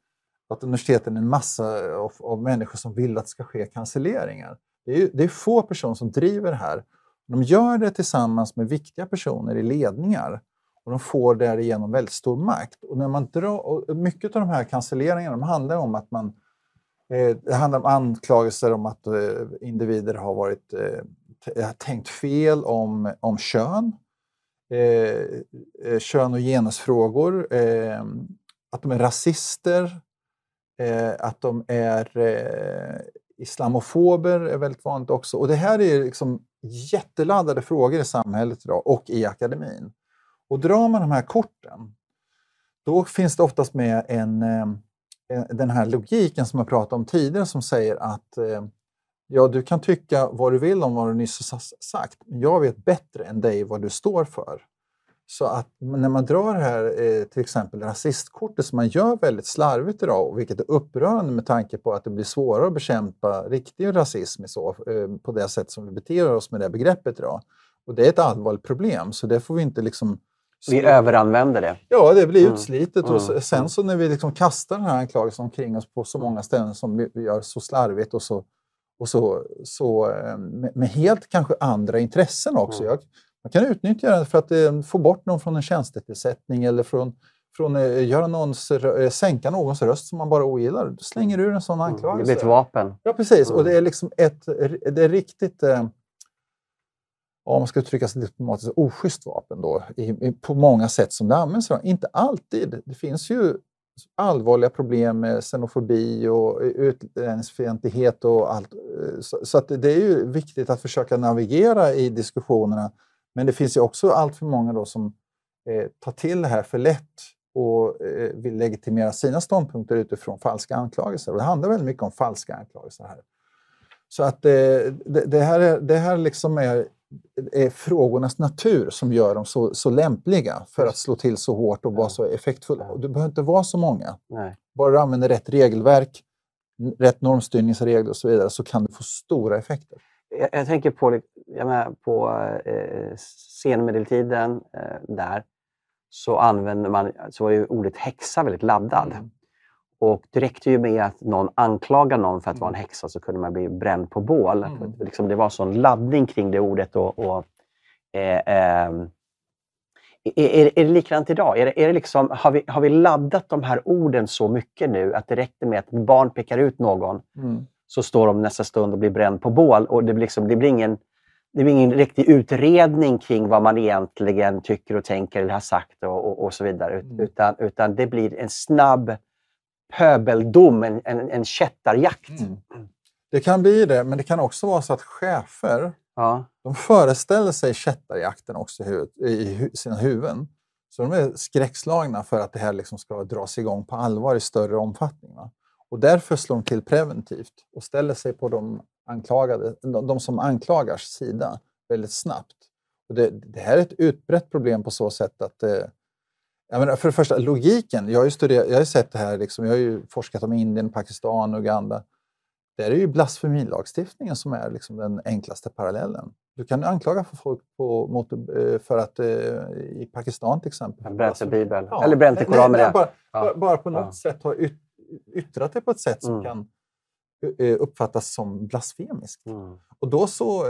att universiteten är en massa av, av människor som vill att det ska ske cancelleringar. Det är, ju, det är få personer som driver det här de gör det tillsammans med viktiga personer i ledningar och de får därigenom väldigt stor makt. Och när man drar, och mycket av de här cancelleringarna de handlar om att man eh, det handlar om anklagelser om att eh, individer har varit, eh, tänkt fel om, om kön, eh, eh, kön och genusfrågor, eh, att de är rasister, eh, att de är eh, islamofober är väldigt vanligt också. Och det här är liksom jätteladdade frågor i samhället idag och i akademin. Och drar man de här korten, då finns det oftast med en, eh, den här logiken som jag pratade om tidigare som säger att eh, ja, du kan tycka vad du vill om vad du nyss har sagt, men jag vet bättre än dig vad du står för. Så att när man drar det här eh, till exempel rasistkortet som man gör väldigt slarvigt idag, vilket är upprörande med tanke på att det blir svårare att bekämpa riktig rasism så, eh, på det sätt som vi beter oss med det begreppet idag. Och det är ett allvarligt problem, så det får vi inte liksom... Vi överanvänder det. Ja, det blir mm. utslitet. Mm. Och sen så när vi liksom kastar den här anklagelsen omkring oss på så många ställen som vi gör så slarvigt och så, och så, så eh, med helt kanske andra intressen också. Mm. Jag, man kan utnyttja den för att eh, få bort någon från en tjänstetillsättning eller från, från eh, göra någons, eh, sänka någons röst som man bara ogillar. Du slänger ur en sån anklagelse. Mm, det blir ett vapen. Ja, precis. Mm. Och det är liksom ett det är riktigt, eh, om man ska uttrycka sig diplomatiskt, oschysst vapen då, i, i, på många sätt som det används. Inte alltid. Det finns ju allvarliga problem med xenofobi och utlänningsfientlighet och allt. Så, så att det är ju viktigt att försöka navigera i diskussionerna men det finns ju också allt för många då som eh, tar till det här för lätt och eh, vill legitimera sina ståndpunkter utifrån falska anklagelser. Och det handlar väldigt mycket om falska anklagelser här. Så att eh, det, det, här, är, det här liksom är, är frågornas natur som gör dem så, så lämpliga för att slå till så hårt och vara så effektfulla. Och det behöver inte vara så många. Nej. Bara du använder rätt regelverk, rätt normstyrningsregler och så vidare så kan du få stora effekter. Jag, jag tänker på jag menar, på eh, senmedeltiden eh, där så använde man, så var ju ordet häxa väldigt laddad. Mm. Och det räckte ju med att någon anklagade någon för att vara en mm. häxa så kunde man bli bränd på bål. Mm. Liksom, det var sån laddning kring det ordet. Och, och eh, ehm, är, är, det likadant idag? Är det, är det liksom, har, vi, har vi laddat de här orden så mycket nu att det räckte med att ett barn pekar ut någon mm så står de nästa stund och blir bränd på bål. Och det, blir liksom, det, blir ingen, det blir ingen riktig utredning kring vad man egentligen tycker och tänker eller har sagt och, och, och så vidare. Mm. Utan, utan det blir en snabb pöbeldom, en, en, en kättarjakt. Mm. Det kan bli det, men det kan också vara så att chefer ja. de föreställer sig kättarjakten också i, i sina huvuden. Så de är skräckslagna för att det här liksom ska dras igång på allvar i större omfattning. Va? Och därför slår de till preventivt och ställer sig på de, anklagade, de som anklagars sida väldigt snabbt. Och det, det här är ett utbrett problem på så sätt att eh, jag menar, för det första, logiken. Jag har ju, studerat, jag har sett det här, liksom, jag har ju forskat om Indien, Pakistan, Uganda. Där är ju blasfemilagstiftningen som är liksom den enklaste parallellen. Du kan anklaga för folk på, mot, eh, för att eh, i Pakistan till exempel... Brände Bibeln. Ja. Eller brände Koranen med det. Bara, ja. bara på något ja. sätt har yt, yttrat det på ett sätt som mm. kan eh, uppfattas som blasfemiskt. Mm. Och då så,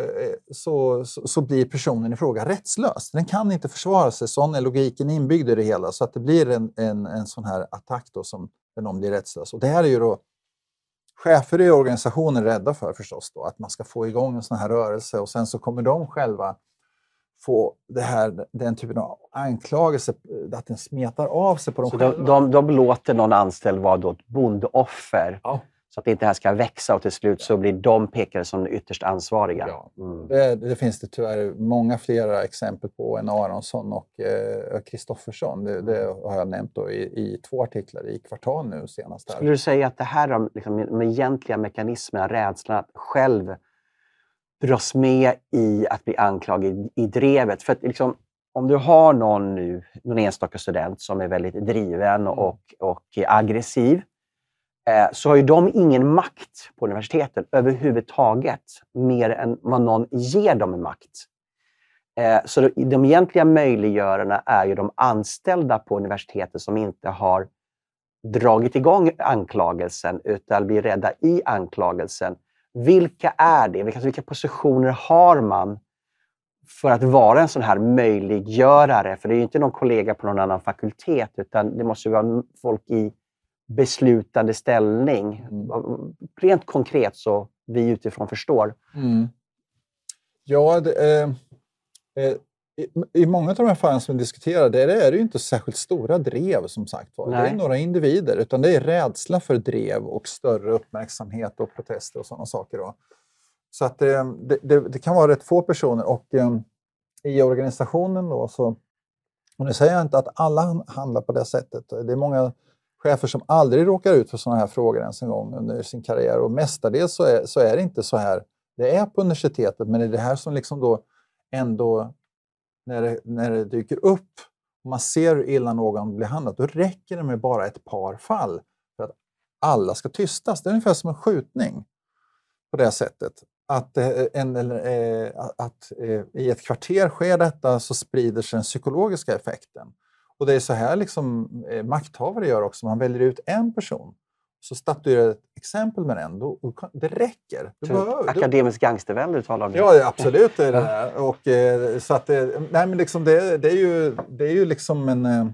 så, så, så, blir personen i fråga rättslös. Den kan inte försvara sig. Sån är logiken inbyggd i det hela. Så att det blir en, en, en sån här attack då som där någon blir rättslös. Och det här är ju då chefer i organisationen rädda för förstås då, att man ska få igång en sån här rörelse och sen så kommer de själva få det här, den typen av anklagelse, att den smetar av sig på dem så själva. De, de, de låter någon anställd vara då ett bondeoffer? Ja. Så att inte det här ska växa och till slut så blir de pekade som ytterst ansvariga. Ja. Mm. Det, det, finns det tyvärr många flera exempel på än Aronsson och Kristoffersson. Eh, det, det, har jag nämnt i, i, två artiklar i Kvartal nu senast. Här. Skulle du säga att det här är liksom, de egentliga mekanismerna, rädslan att själv dras med i att bli anklagad i, drevet? För att liksom, om du har någon, nu, någon enstaka student som är väldigt driven mm. och, och aggressiv Eh, så har ju de ingen makt på universiteten överhuvudtaget, mer än vad någon ger dem makt. Eh, så de egentliga möjliggörarna är ju de anställda på universitetet som inte har dragit igång anklagelsen utan blir rädda i anklagelsen. Vilka är det? Vilka, vilka positioner har man för att vara en sån här möjliggörare? För det är ju inte någon kollega på någon annan fakultet utan det måste vara folk i beslutande ställning. Mm. Rent konkret så vi utifrån förstår. Mm. Ja, det, eh, eh, i, i, många av de här fallen som vi diskuterar, där är det ju inte särskilt stora drev som sagt var. Det är några individer, utan det är rädsla för drev och större uppmärksamhet och protester och sådana saker. Då. Så att eh, det, det, det, kan vara rätt få personer och eh, i organisationen då så, och nu säger jag inte att alla handlar på det sättet. Det är många chefer som aldrig råkar ut för sådana här frågor ens en gång under sin karriär. Och mestadels så är, så är det inte så här det är på universitetet, men det är det här som liksom då ändå, när det, när det dyker upp och man ser hur illa någon blir handlad, då räcker det med bara ett par fall för att alla ska tystas. Det är ungefär som en skjutning på det sättet. Att, eh, en, eller, eh, att eh, i ett kvarter sker detta så sprider sig den psykologiska effekten. Och det är så här liksom, eh, makthavare gör också. Man väljer ut en person så statuerar ett exempel med den. Då, det räcker. Du behöver, Akademisk gangstervälde du talar om. Ja, absolut. Det är det här. Och, eh, så att nej, men liksom det, det, är ju, det är ju liksom en... Eh,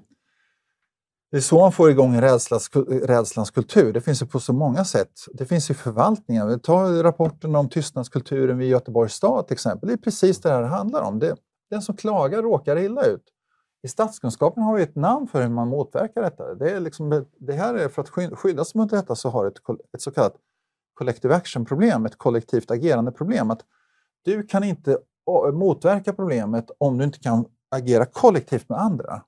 det är så man får igång rädslans, rädslans kultur. Det finns ju på så många sätt. Det finns ju förvaltningar. Ta rapporten om tystnadskulturen vid Göteborgs stad till exempel. Det är precis det här det handlar om. Det, den som klagar råkar illa ut. I statskunskapen har vi ett namn för hur man motverkar detta. Det, är liksom, det här är för att skydda sig mot detta så har ett, ett så kallat collective action-problem, ett kollektivt agerande-problem. Att du kan inte motverka problemet om du inte kan agera kollektivt med andra.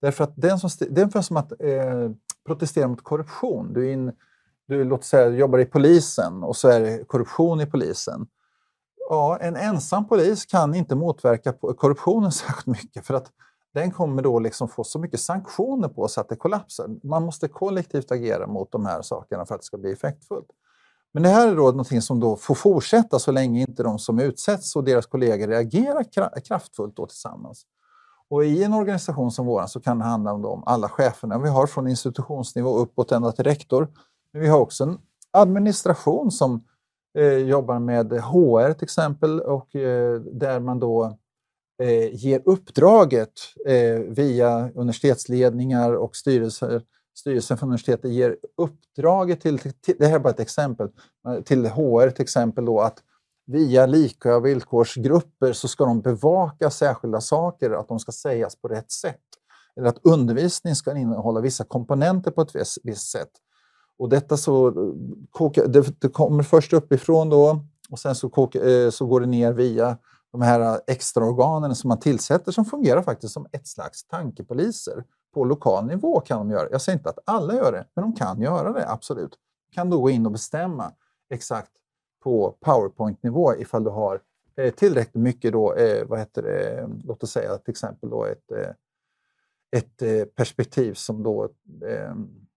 Därför att den som, det är ungefär som att eh, protestera mot korruption. Du, in, du låt säga, jobbar i polisen och så är det korruption i polisen. Ja, en ensam polis kan inte motverka korruptionen <laughs> särskilt mycket för att den kommer då liksom få så mycket sanktioner på sig att det kollapsar. Man måste kollektivt agera mot de här sakerna för att det ska bli effektfullt. Men det här är då någonting som då får fortsätta så länge inte de som utsätts och deras kollegor reagerar kraftfullt då tillsammans. Och I en organisation som vår så kan det handla om de, alla cheferna vi har från institutionsnivå uppåt ända till rektor. Men vi har också en administration som eh, jobbar med HR till exempel och eh, där man då eh, ger uppdraget eh, via universitetsledningar och styrelser styrelsen för universitetet ger uppdraget till, till, det här är bara ett exempel, eh, till HR till exempel då att via lika villkorsgrupper så ska de bevaka särskilda saker, att de ska sägas på rätt sätt. Eller att undervisning ska innehålla vissa komponenter på ett visst sätt. Och detta så, eh, det, det kommer först uppifrån då och sen så, koka, eh, så går det ner via de här äh, extra organen som man tillsätter som fungerar faktiskt som ett slags tankepoliser. På lokal nivå kan de göra det. Jag säger inte att alla gör det, men de kan göra det, absolut. De kan då gå in och bestämma exakt på PowerPoint-nivå ifall du har eh, tillräckligt mycket då, eh, vad heter det, låt oss säga till exempel då ett, eh, ett eh, perspektiv som då ehm,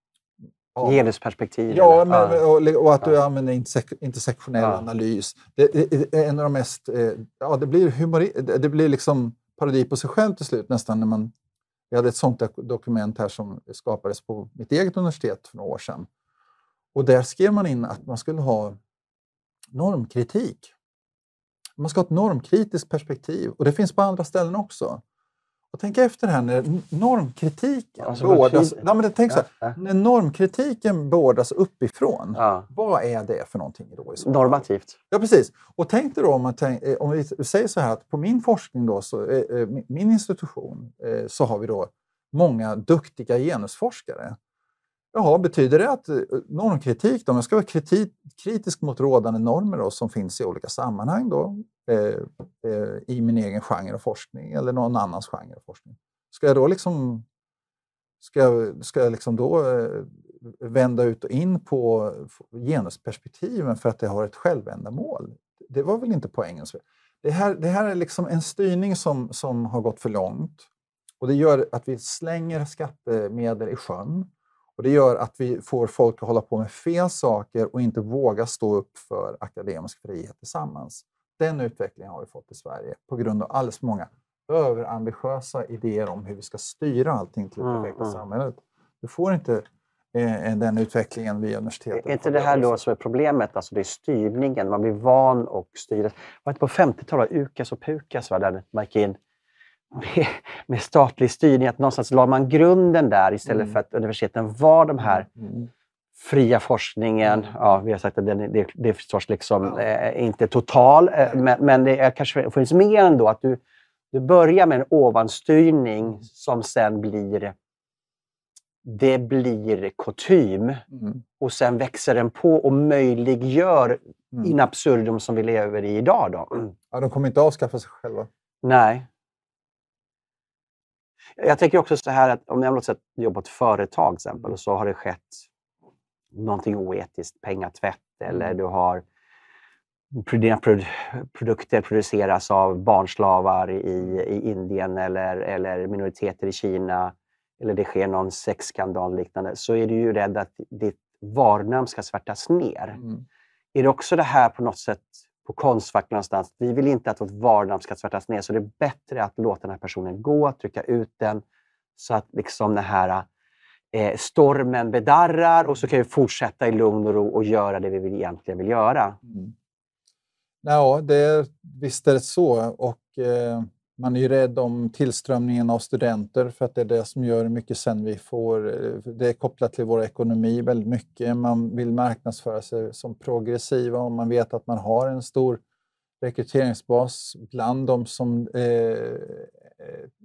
eh, Genusperspektiv? Ja, men, och, och, att du ja. använder intersektionell ja. analys. Det, det, är en av de mest... Eh, ja, det blir, humori, det blir liksom parodi på sig själv till slut nästan. när man... Vi hade ett sånt dokument här som skapades på mitt eget universitet för några år sedan. Och där skrev man in att man skulle ha normkritik. Man ska ha ett normkritiskt perspektiv och det finns på andra ställen också. Och tänk efter här när normkritiken alltså, beordras, ja, men tänk så här, ja, ja. när normkritiken beordras uppifrån, ja. vad är det för någonting då? I Normativt. Ja, precis. Och tänk dig då om, man tänk, eh, om vi säger så här att på min forskning då, så, eh, eh min institution, så har vi då många duktiga genusforskare Jaha, betyder det att eh, normkritik, då, om jag ska vara kritik, kritisk mot rådande normer då, som finns i olika sammanhang då, eh, eh, i min egen genre av forskning eller någon annans genre av forskning, ska jag då liksom Ska jag, ska jag liksom då eh, vända ut och in på genusperspektiven för att det har ett självändamål? Det var väl inte poängen? Det här, det här är liksom en styrning som, som har gått för långt. Och det gör att vi slänger skattemedel i sjön och Det gör att vi får folk att hålla på med fel saker och inte våga stå upp för akademisk frihet tillsammans. Den utvecklingen har vi fått i Sverige på grund av alldeles för många överambitiösa idéer om hur vi ska styra allting till det mm, perfekta mm, samhället. Du får inte eh, den utvecklingen via universitetet. Är inte det här då som är problemet? Alltså det är styrningen. Man blir van och styr. Var på 50-talet, UKAS och PUKAS, va? där man gick in med, med, statlig styrning, att någonstans la man grunden där istället mm. för att universiteten var de här mm. fria forskningen. Mm. Ja, vi har sagt att den, det, det är förstås liksom, ja. eh, inte total, eh, men, men det är kanske finns mer ändå. Att du, du börjar med en ovanstyrning mm. som sen blir det blir kutym mm. och sen växer den på och möjliggör mm. in absurdum som vi lever i idag. Då. Mm. Ja, de kommer inte avskaffa sig själva. Nej. Jag tänker också så här att om jag låt säga jobbar på ett företag exempel och så har det skett någonting oetiskt, pengatvätt eller mm. du har dina produkter produceras av barnslavar i, i Indien eller, eller minoriteter i Kina eller det sker någon sexskandal liknande, så är du ju rädd att ditt varunamn ska svärtas ner. Mm. Är det också det här på något sätt på Konstfack någonstans. Vi vill inte att vårt varunamn ska svärtas ner, så det är bättre att låta den här personen gå, trycka ut den, så att liksom den här eh, stormen bedarrar och så kan vi fortsätta i lugn och ro och göra det vi vill, egentligen vill göra. Mm. Ja, det, visst är det så. Och, eh, man är ju rädd om tillströmningen av studenter för att det är det som gör mycket sen vi får... Det är kopplat till vår ekonomi väldigt mycket. Man vill marknadsföra sig som progressiva och man vet att man har en stor rekryteringsbas bland de som eh,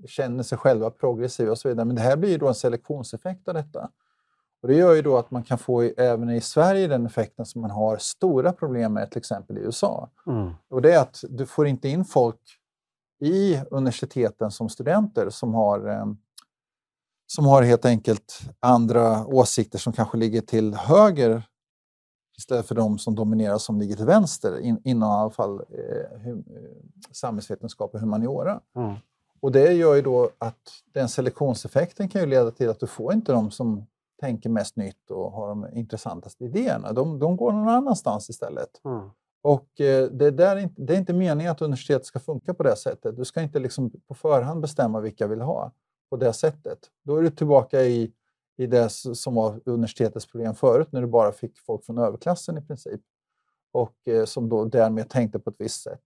känner sig själva progressiva och så vidare. Men det här blir ju då en selektionseffekt av detta. Och det gör ju då att man kan få även i Sverige den effekten som man har stora problem med till exempel i USA. Mm. Och det är att du får inte in folk i universiteten som studenter som har, eh, som har helt enkelt andra åsikter som kanske ligger till höger istället för de som dominerar som ligger till vänster in, inom i alla fall eh, hum, eh, samhällsvetenskap och humaniora. Mm. Och det gör ju då att den selektionseffekten kan ju leda till att du får inte de som tänker mest nytt och har de intressantaste idéerna. De, de går någon annanstans istället. Mm. Och eh, det, där, det är inte meningen att universitetet ska funka på det sättet. Du ska inte liksom på förhand bestämma vilka vill ha på det sättet. Då är du tillbaka i, i det som var universitetets problem förut, när du bara fick folk från överklassen i princip. Och eh, som då därmed tänkte på ett visst sätt.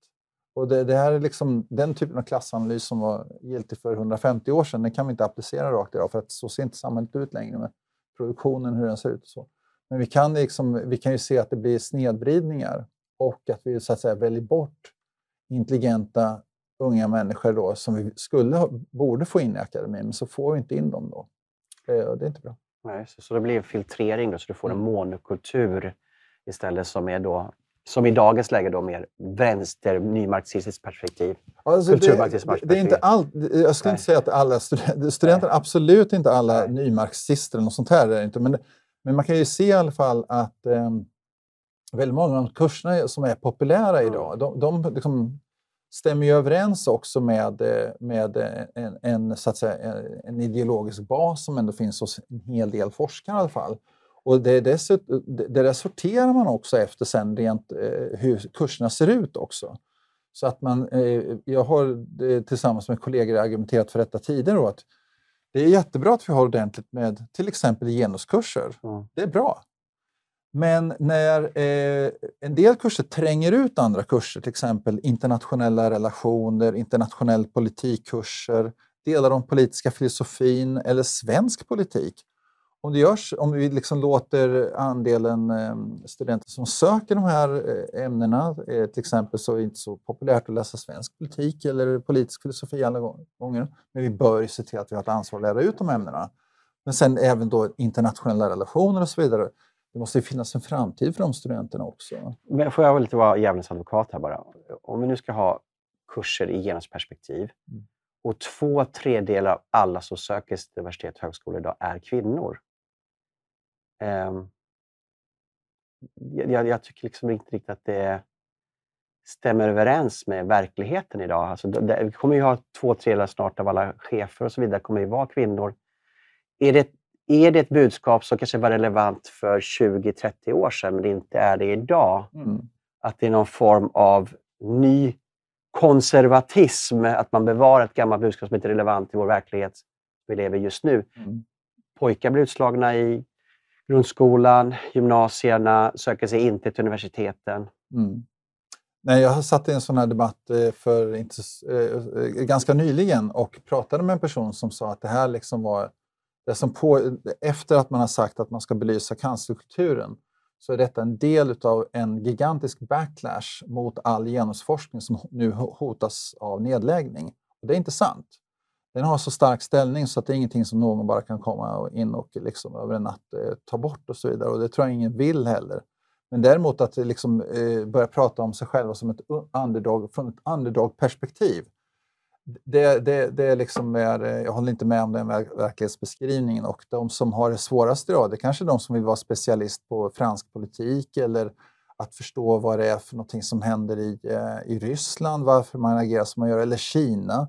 Och det, det, här är liksom den typen av klassanalys som var giltig för 150 år sedan, den kan vi inte applicera rakt idag, för att så ser inte samhället ut längre med produktionen, hur den ser ut och så. Men vi kan, liksom, vi kan ju se att det blir snedvridningar och att vi så att säga väljer bort intelligenta unga människor då, som vi skulle, borde få in i akademin, men så får vi inte in dem då. Eh, det är inte bra. Nej, så, så det blir en filtrering, då, så du får en mm. monokultur istället som är då som i dagens läge då mer vänster, nymarxistiskt perspektiv. Alltså det, det, det, är inte all, jag skulle Nej. inte säga att alla studenter, studenter absolut inte alla Nej. nymarxister eller något sånt här. Är inte, men, men man kan ju se i alla fall att eh, väldigt många av de kurserna som är populära idag, de, de liksom stämmer ju överens också med, med en, en, så att säga, en ideologisk bas som ändå finns hos en hel del forskare i alla fall. Och det, dessut, det där sorterar man också efter sen rent eh, hur kurserna ser ut också. Så att man, eh, jag har eh, tillsammans med kollegor argumenterat för detta tidigare att det är jättebra att vi har ordentligt med till exempel genuskurser. Mm. Det är bra. Men när eh, en del kurser tränger ut andra kurser, till exempel internationella relationer, internationell politikkurser, delar om politiska filosofin eller svensk politik, om, det görs, om vi liksom låter andelen eh, studenter som söker de här eh, ämnena, eh, till exempel så är det inte så populärt att läsa svensk politik eller politisk filosofi alla gånger, men vi bör se till att vi har ett ansvar att lära ut de ämnena. Men sen även då internationella relationer och så vidare. Det måste finnas en framtid för de studenterna också. Men får jag lite vara djävulens advokat här bara? Om vi nu ska ha kurser i genusperspektiv mm. och två tredjedelar av alla som söker till universitet och högskolor idag är kvinnor. Eh, jag, jag, tycker liksom inte riktigt att det stämmer överens med verkligheten idag. Alltså, det, vi kommer ju ha två tredjedelar snart av alla chefer och så vidare kommer ju vara kvinnor. Är det, är det ett budskap som kanske var relevant för 20-30 år sedan, men inte är det idag? Mm. Att det är någon form av ny konservatism, att man bevarar ett gammalt budskap som inte är relevant i vår verklighet vi lever just nu. Mm. Pojkar blir utslagna i grundskolan, gymnasierna, söker sig inte till universiteten. Mm. Nej, jag satt i en sån här debatt eh, för inte, eh, ganska nyligen och pratade med en person som sa att det här liksom var det som på, efter att man har sagt att man ska belysa cancerkulturen så är detta en del av en gigantisk backlash mot all genusforskning som nu hotas av nedläggning. Och det är inte sant den har så stark ställning så att det är ingenting som någon bara kan komma in och liksom över en natt eh, ta bort och så vidare. Och det tror jag ingen vill heller. Men däremot att liksom, eh, börja prata om sig själva som ett underdog, från ett underdog-perspektiv. Det, det, det liksom är, eh, jag håller inte med om den verklighetsbeskrivningen. Och de som har det svårast idag, det är kanske de som vill vara specialist på fransk politik eller att förstå vad det är för någonting som händer i, eh, i Ryssland, varför man agerar som man gör, eller Kina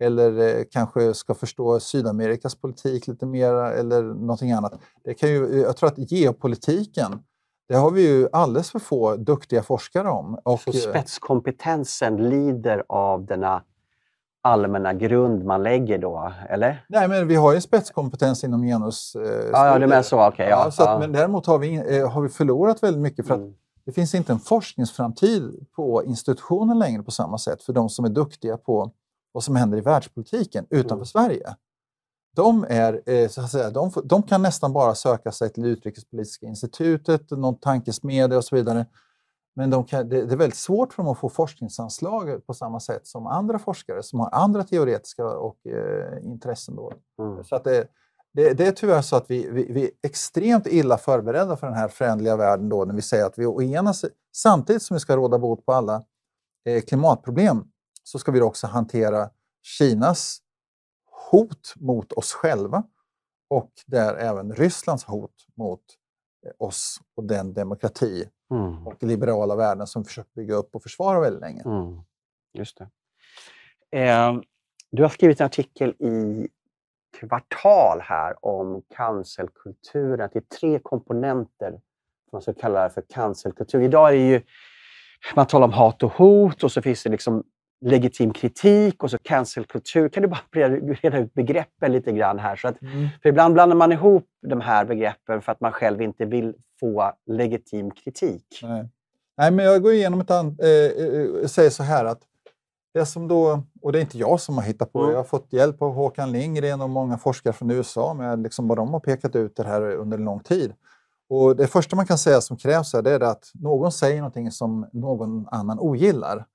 eller eh, kanske ska förstå Sydamerikas politik lite mer eller någonting annat. Det kan ju, jag tror att geopolitiken, det har vi ju alldeles för få duktiga forskare om. Och, Så spetskompetensen lider av denna allmänna grund man lägger då, eller? Nej, men vi har ju spetskompetens inom genus. Eh, ja, ja, du menar så. Okay, ja, ja, så att, Men däremot har vi, eh, har vi förlorat väldigt mycket för att mm. det finns inte en forskningsframtid på institutionen längre på samma sätt för de som är duktiga på vad som händer i världspolitiken utanför mm. Sverige. De, är, eh, så att säga, de, de, kan nästan bara söka sig till Utrikespolitiska institutet, någon tankesmedja och så vidare. Men de kan, det, det, är väldigt svårt för dem att få forskningsanslag på samma sätt som andra forskare som har andra teoretiska och, eh, intressen. Då. Mm. Så att det, det, det, är tyvärr så att vi, vi, vi, är extremt illa förberedda för den här förändliga världen då, när vi säger att vi å ena samtidigt som vi ska råda bot på alla eh, klimatproblem så ska vi också hantera Kinas hot mot oss själva och där även Rysslands hot mot eh, oss och den demokrati mm. och liberala värden som försökt bygga upp och försvara väldigt länge. Mm. Just det. Eh, du har skrivit en artikel i Kvartal här om cancelkulturen. Det är tre komponenter, man ska kalla för cancelkultur. Idag är det ju, man talar om hat och hot och så finns det liksom legitim kritik och så cancelkultur. Kan du bara <laughs> reda ut begreppen lite grann här? Så att, mm. För ibland blandar man ihop de här begreppen för att man själv inte vill få legitim kritik. Nej, Nej men jag går igenom ett annat... Äh, säger så här att det som då, och det är inte jag som har hittat på mm. jag har fått hjälp av Håkan Lindgren och många forskare från USA med liksom vad de har pekat ut det här under lång tid. Och det första man kan säga som krävs är, det är att någon säger någonting som någon annan ogillar.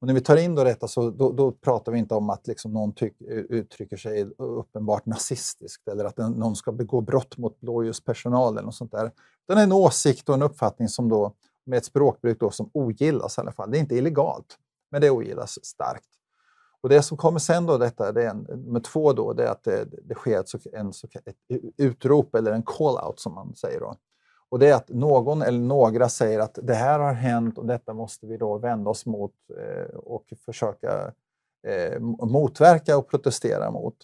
Och när vi tar in då detta så då, då pratar vi inte om att liksom någon tyck, uttrycker sig uppenbart nazistiskt eller att någon ska begå brott mot blåljuspersonal eller något sånt där. Det är en åsikt och en uppfattning som då, med ett språkbruk då, som ogillas i alla fall. Det är inte illegalt, men det ogillas starkt. Och det som kommer sen då, detta, det är en, med två då, det är att det, det sker ett, en, ett utrop eller en call-out som man säger då. Och det är att någon eller några säger att det här har hänt och detta måste vi då vända oss mot eh, och försöka eh, motverka och protestera mot.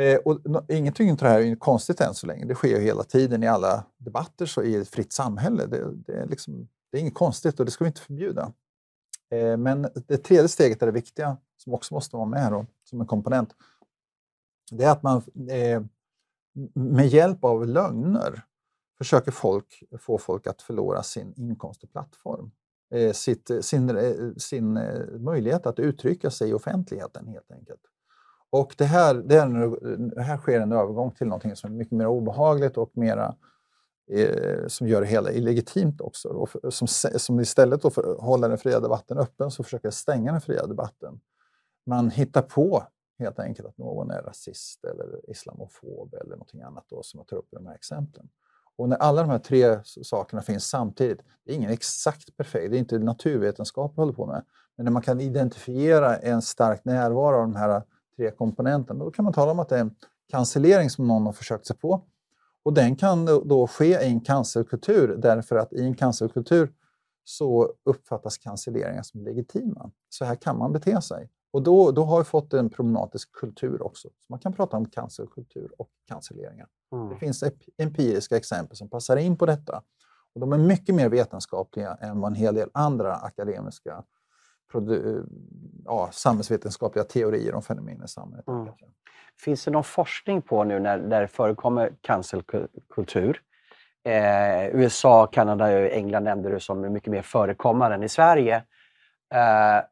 Eh, och ingenting av det här är konstigt än så länge. Det sker ju hela tiden i alla debatter så i ett fritt samhälle. Det, det, är, liksom, det är inget konstigt och det ska vi inte förbjuda. Eh, men det tredje steget är det viktiga, som också måste vara med då, som en komponent. Det är att man eh, med hjälp av lögner försöker folk, få folk att förlora sin inkomst och plattform. Eh, sitt, eh, sin, eh, sin eh, möjlighet att uttrycka sig i offentligheten helt enkelt. Och det här, det är, här sker en övergång till något som är mycket mer obehagligt och mera, eh, som gör det hela illegitimt också. Och som, som istället för att hålla den fria debatten öppen så försöker stänga den fria debatten. Man hittar på helt enkelt att någon är rasist eller islamofob eller någonting annat då, som jag tar upp i de här exemplen. Och när alla de här tre sakerna finns samtidigt, det är ingen exakt perfekt, det är inte naturvetenskap vi håller på med, men när man kan identifiera en stark närvaro av de här tre komponenterna, då kan man tala om att det är en cancellering som någon har försökt sig på. Och den kan då ske i en cancerkultur därför att i en cancerkultur så uppfattas cancelleringar som legitima. Så här kan man bete sig. Och då, då har vi fått en problematisk kultur också. Så man kan prata om cancerkultur och cancelleringar. Mm. Det finns empiriska exempel som passar in på detta. Och de är mycket mer vetenskapliga än vad en hel del andra akademiska ja, samhällsvetenskapliga teorier om fenomen i samhället. Mm. Finns det någon forskning på nu när, när det förekommer cancelkultur? Eh, USA, Kanada och England nämnde du som mycket mer förekommande än i Sverige. Eh,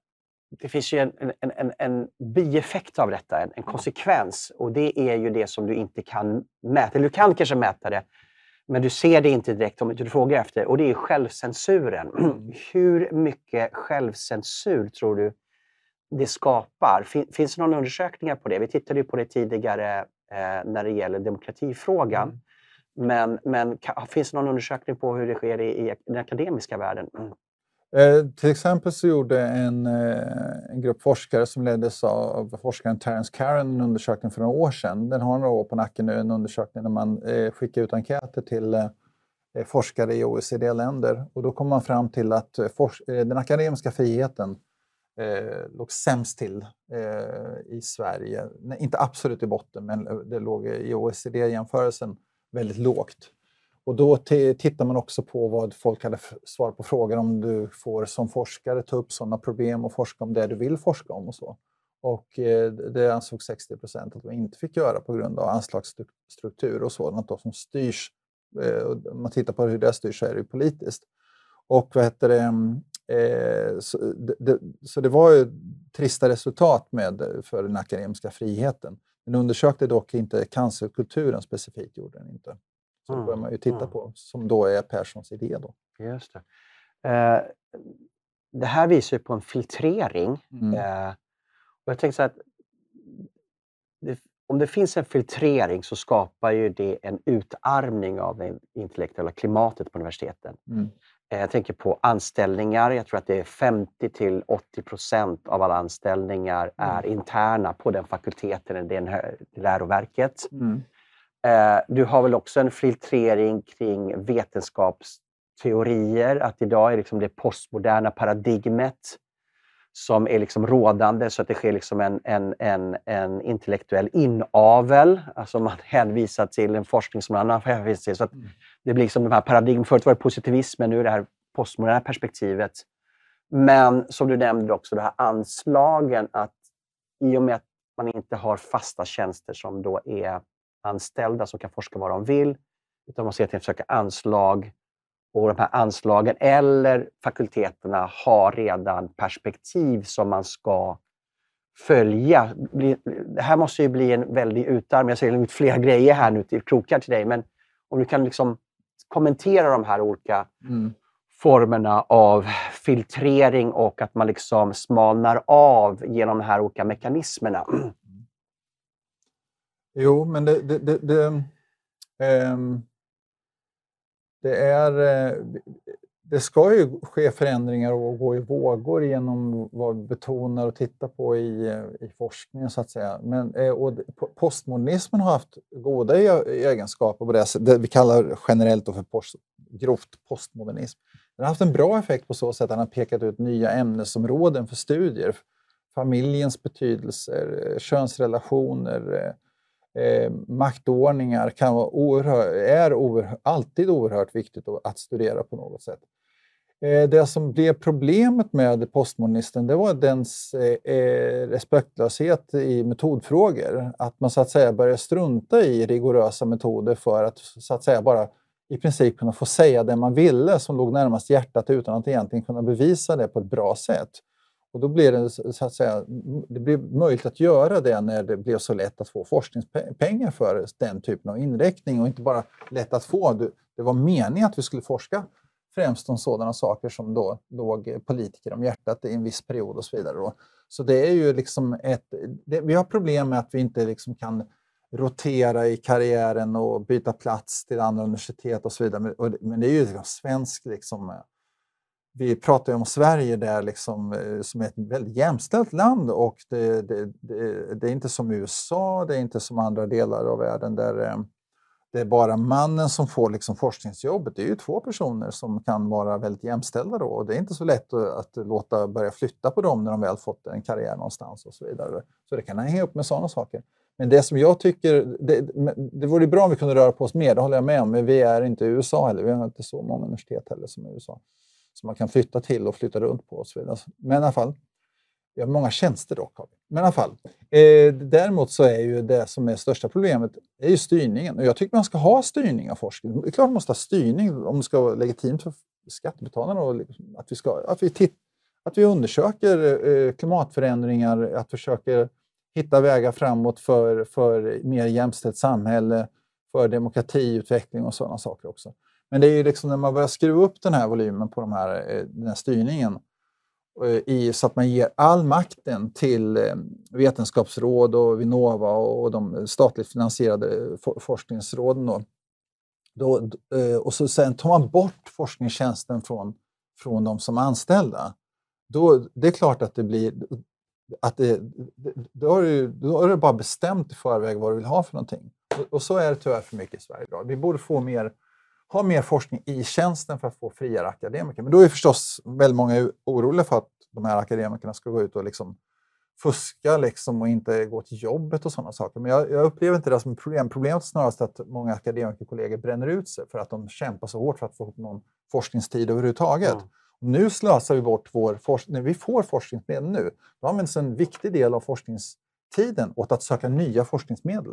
det finns ju en, en, en, en bieffekt av detta, en, en, konsekvens. Och det är ju det som du inte kan mäta. Eller du kan kanske mäta det, men du ser det inte direkt om du frågar efter. Och det är självcensuren. Mm. <clears throat> Hur mycket självcensur tror du det skapar? Finns det några undersökningar på det? Vi tittade ju på det tidigare eh, när det gäller demokratifrågan. Mm. Men, men finns det någon undersökning på hur det sker i, i den akademiska världen? Mm. Eh, till exempel så gjorde en, eh, en grupp forskare som leddes av forskaren Terence Karen en undersökning för några år sedan. Den har några år på nacken nu, en undersökning där man eh, skickar ut enkäter till eh, forskare i OECD-länder. Och då kom man fram till att eh, eh den akademiska friheten eh, låg sämst till eh, i Sverige. Nej, inte absolut i botten, men eh, det låg i OECD-jämförelsen väldigt lågt. Och då tittar man också på vad folk hade svar på frågor om du får som forskare ta upp sådana problem och forska om det du vill forska om och så. Och eh, det ansåg 60 procent att de inte fick göra på grund av anslagsstruktur och sådant då, som styrs. Eh, om man tittar på hur det styrs så är det ju politiskt. Och vad heter det, eh, så, det, så det var ju trista resultat med, för den akademiska friheten. Den undersökte dock inte cancerkulturen specifikt, gjorde den inte. Så mm. bör man ju titta mm. på, som då är Perssons idé. Då. Just det. Eh, det här visar ju på en filtrering. Mm. Eh, och jag tänker så att det, om det finns en filtrering så skapar ju det en utarmning av det intellektuella klimatet på universiteten. Mm. Eh, jag tänker på anställningar. Jag tror att det är 50 till 80 procent av alla anställningar är mm. interna på den fakulteten, det läroverket. Mm. Eh, du har väl också en filtrering kring vetenskapsteorier, att idag är liksom det postmoderna paradigmet som är liksom rådande så att det sker liksom en, en, en, en intellektuell inavel. Alltså man <laughs> hänvisar till en forskning som någon annan hänvisar till. Så att mm. Det blir liksom de här paradigmen. Förut var det positivismen, nu är det här postmoderna perspektivet. Men som du nämnde också, de här anslagen, att i och med att man inte har fasta tjänster som då är anställda som kan forska vad de vill, utan man ser till att försöka anslag och de här anslagen eller fakulteterna har redan perspektiv som man ska följa. Det här måste ju bli en väldig utarmning. Jag säger ut flera grejer här nu till krokar till dig, men om du kan liksom kommentera de här olika mm. formerna av filtrering och att man liksom smalnar av genom de här olika mekanismerna. Jo, men det, det, det, det, um, det är... Eh, det ska ju ske förändringar och gå i vågor genom vad vi betonar och tittar på i, eh, i forskningen. så att säga. Men, eh, och postmodernismen har haft goda e-, egenskaper på det, det vi kallar generellt för post, grovt postmodernism. Den har haft en bra effekt på så sätt att den har pekat ut nya ämnesområden för studier. Familjens betydelser, könsrelationer, eh, maktordningar kan vara oerhör, är oerhör, alltid oerhört viktigt att studera på något sätt. Eh, det som blev problemet med postmodernisten det var dens eh, eh, respektlöshet i metodfrågor. Att man så att säga började strunta i rigorösa metoder för att så att säga bara i princip kunna få säga det man ville som låg närmast hjärtat utan att egentligen kunna bevisa det på ett bra sätt. Och då blev det, så att säga, det blev möjligt att göra det när det blev så lätt att få forskningspengar för den typen av inriktning och inte bara lätt att få. Det var meningen att vi skulle forska främst om sådana saker som då låg politiker om hjärtat i en viss period och så vidare. Då. Så det är ju liksom ett... Det, vi har problem med att vi inte liksom kan rotera i karriären och byta plats till andra universitet och så vidare. Men, men det är ju liksom svensk... Liksom, vi pratar ju om Sverige där liksom, eh, som är ett väldigt jämställt land och det, det, det, det är inte som USA, det är inte som andra delar av världen där eh, det är bara mannen som får liksom forskningsjobbet. Det är ju två personer som kan vara väldigt jämställda då och det är inte så lätt att, låta börja flytta på dem när de väl fått en karriär någonstans och så vidare. Så det kan hänga upp med sådana saker. Men det som jag tycker, det, det vore bra om vi kunde röra på oss mer, det håller jag med om, men vi är inte i USA heller. Vi har inte så många universitet heller som i USA. Som man kan flytta till och flytta runt på och så vidare. Alltså, men i alla fall, vi har många tjänster dock. Har vi. Men i alla fall. Eh, däremot så är ju det som är största problemet är ju styrningen. Och jag tycker man ska ha styrning av forskning. Det är klart man måste ha styrning om det ska vara legitimt för skattebetalarna. Och liksom att, vi ska, att, vi titt, att vi undersöker eh, klimatförändringar, att vi försöker hitta vägar framåt för, för mer jämställt samhälle, för demokratiutveckling och sådana saker också. Men det är ju liksom när man börjar skruva upp den här volymen på de här, eh, den här styrningen eh, i, så att man ger all makten till eh, vetenskapsråd och Vinnova och de statligt finansierade forskningsråden. Då. Då, och så sen tar man bort forskningstjänsten från, från de som är anställda. Då, det är klart att det blir... Att det, då, har du, då har du bara bestämt i förväg vad du vill ha för någonting. Och, och så är det tyvärr för mycket i Sverige idag. Vi borde få mer ha mer forskning i tjänsten för att få friare akademiker. Men då är förstås väldigt många oroliga för att de här akademikerna ska gå ut och liksom fuska liksom och inte gå till jobbet och sådana saker. Men jag, jag, upplever inte det som ett problem. Problemet är snarast att många akademikerkollegor bränner ut sig för att de kämpar så hårt för att få ihop någon forskningstid överhuvudtaget. Mm. Nu slösar vi bort vår forskning. När vi får forskningsmedel nu, då används en viktig del av forskningstiden åt att söka nya forskningsmedel.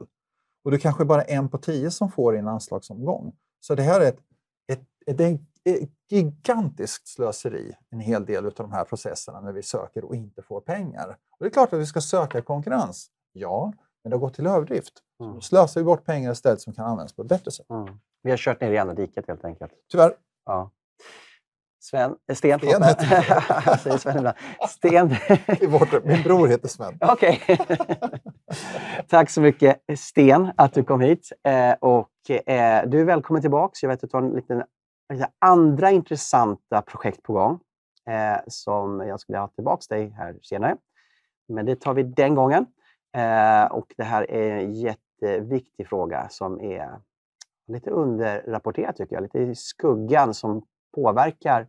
Och det är kanske bara en på tio som får i en anslagsomgång. Så det här är ett, ett, ett, ett gigantiskt slöseri, en hel del av de här processerna när vi söker och inte får pengar. Och det är klart att vi ska söka konkurrens, ja, men det har gått till överdrift. Mm. då slösar vi bort pengar istället som kan användas på ett bättre sätt. Mm. Vi har kört ner i andra diket helt enkelt. Tyvärr. Ja. Sven, eh, Sten, Sten heter <laughs> säger Sven ibland. Sten. Min bror heter Sven. <laughs> Okej. <laughs> Tack så mycket Sten att du kom hit. Eh, och, eh, du är välkommen tillbaka. Jag vet att du har en liten, lite andra intressanta projekt på gång eh, som jag skulle ha tillbaka dig här senare. Men det tar vi den gången. Eh, och Det här är en jätteviktig fråga som är lite underrapporterad tycker jag. Lite i skuggan som påverkar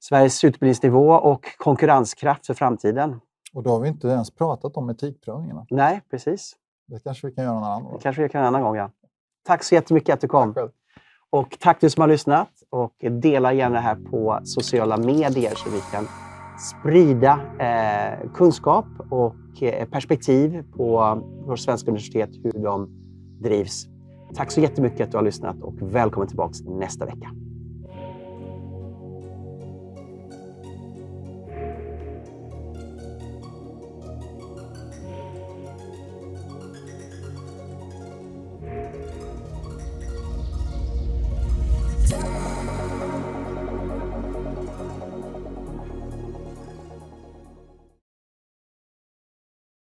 Sveriges utbildningsnivå och konkurrenskraft för framtiden. Och då har vi inte ens pratat om etikprövningarna. Nej, precis. Det kanske vi kan göra någon annan gång. Det kanske vi kan en annan gång, ja. Tack så jättemycket att du kom. Tack och tack du som har lyssnat. Och dela gärna det här på sociala medier så vi kan sprida eh, kunskap och eh, perspektiv på våra svenska universitet, hur de drivs. Tack så jättemycket att du har lyssnat och välkommen tillbaka nästa vecka.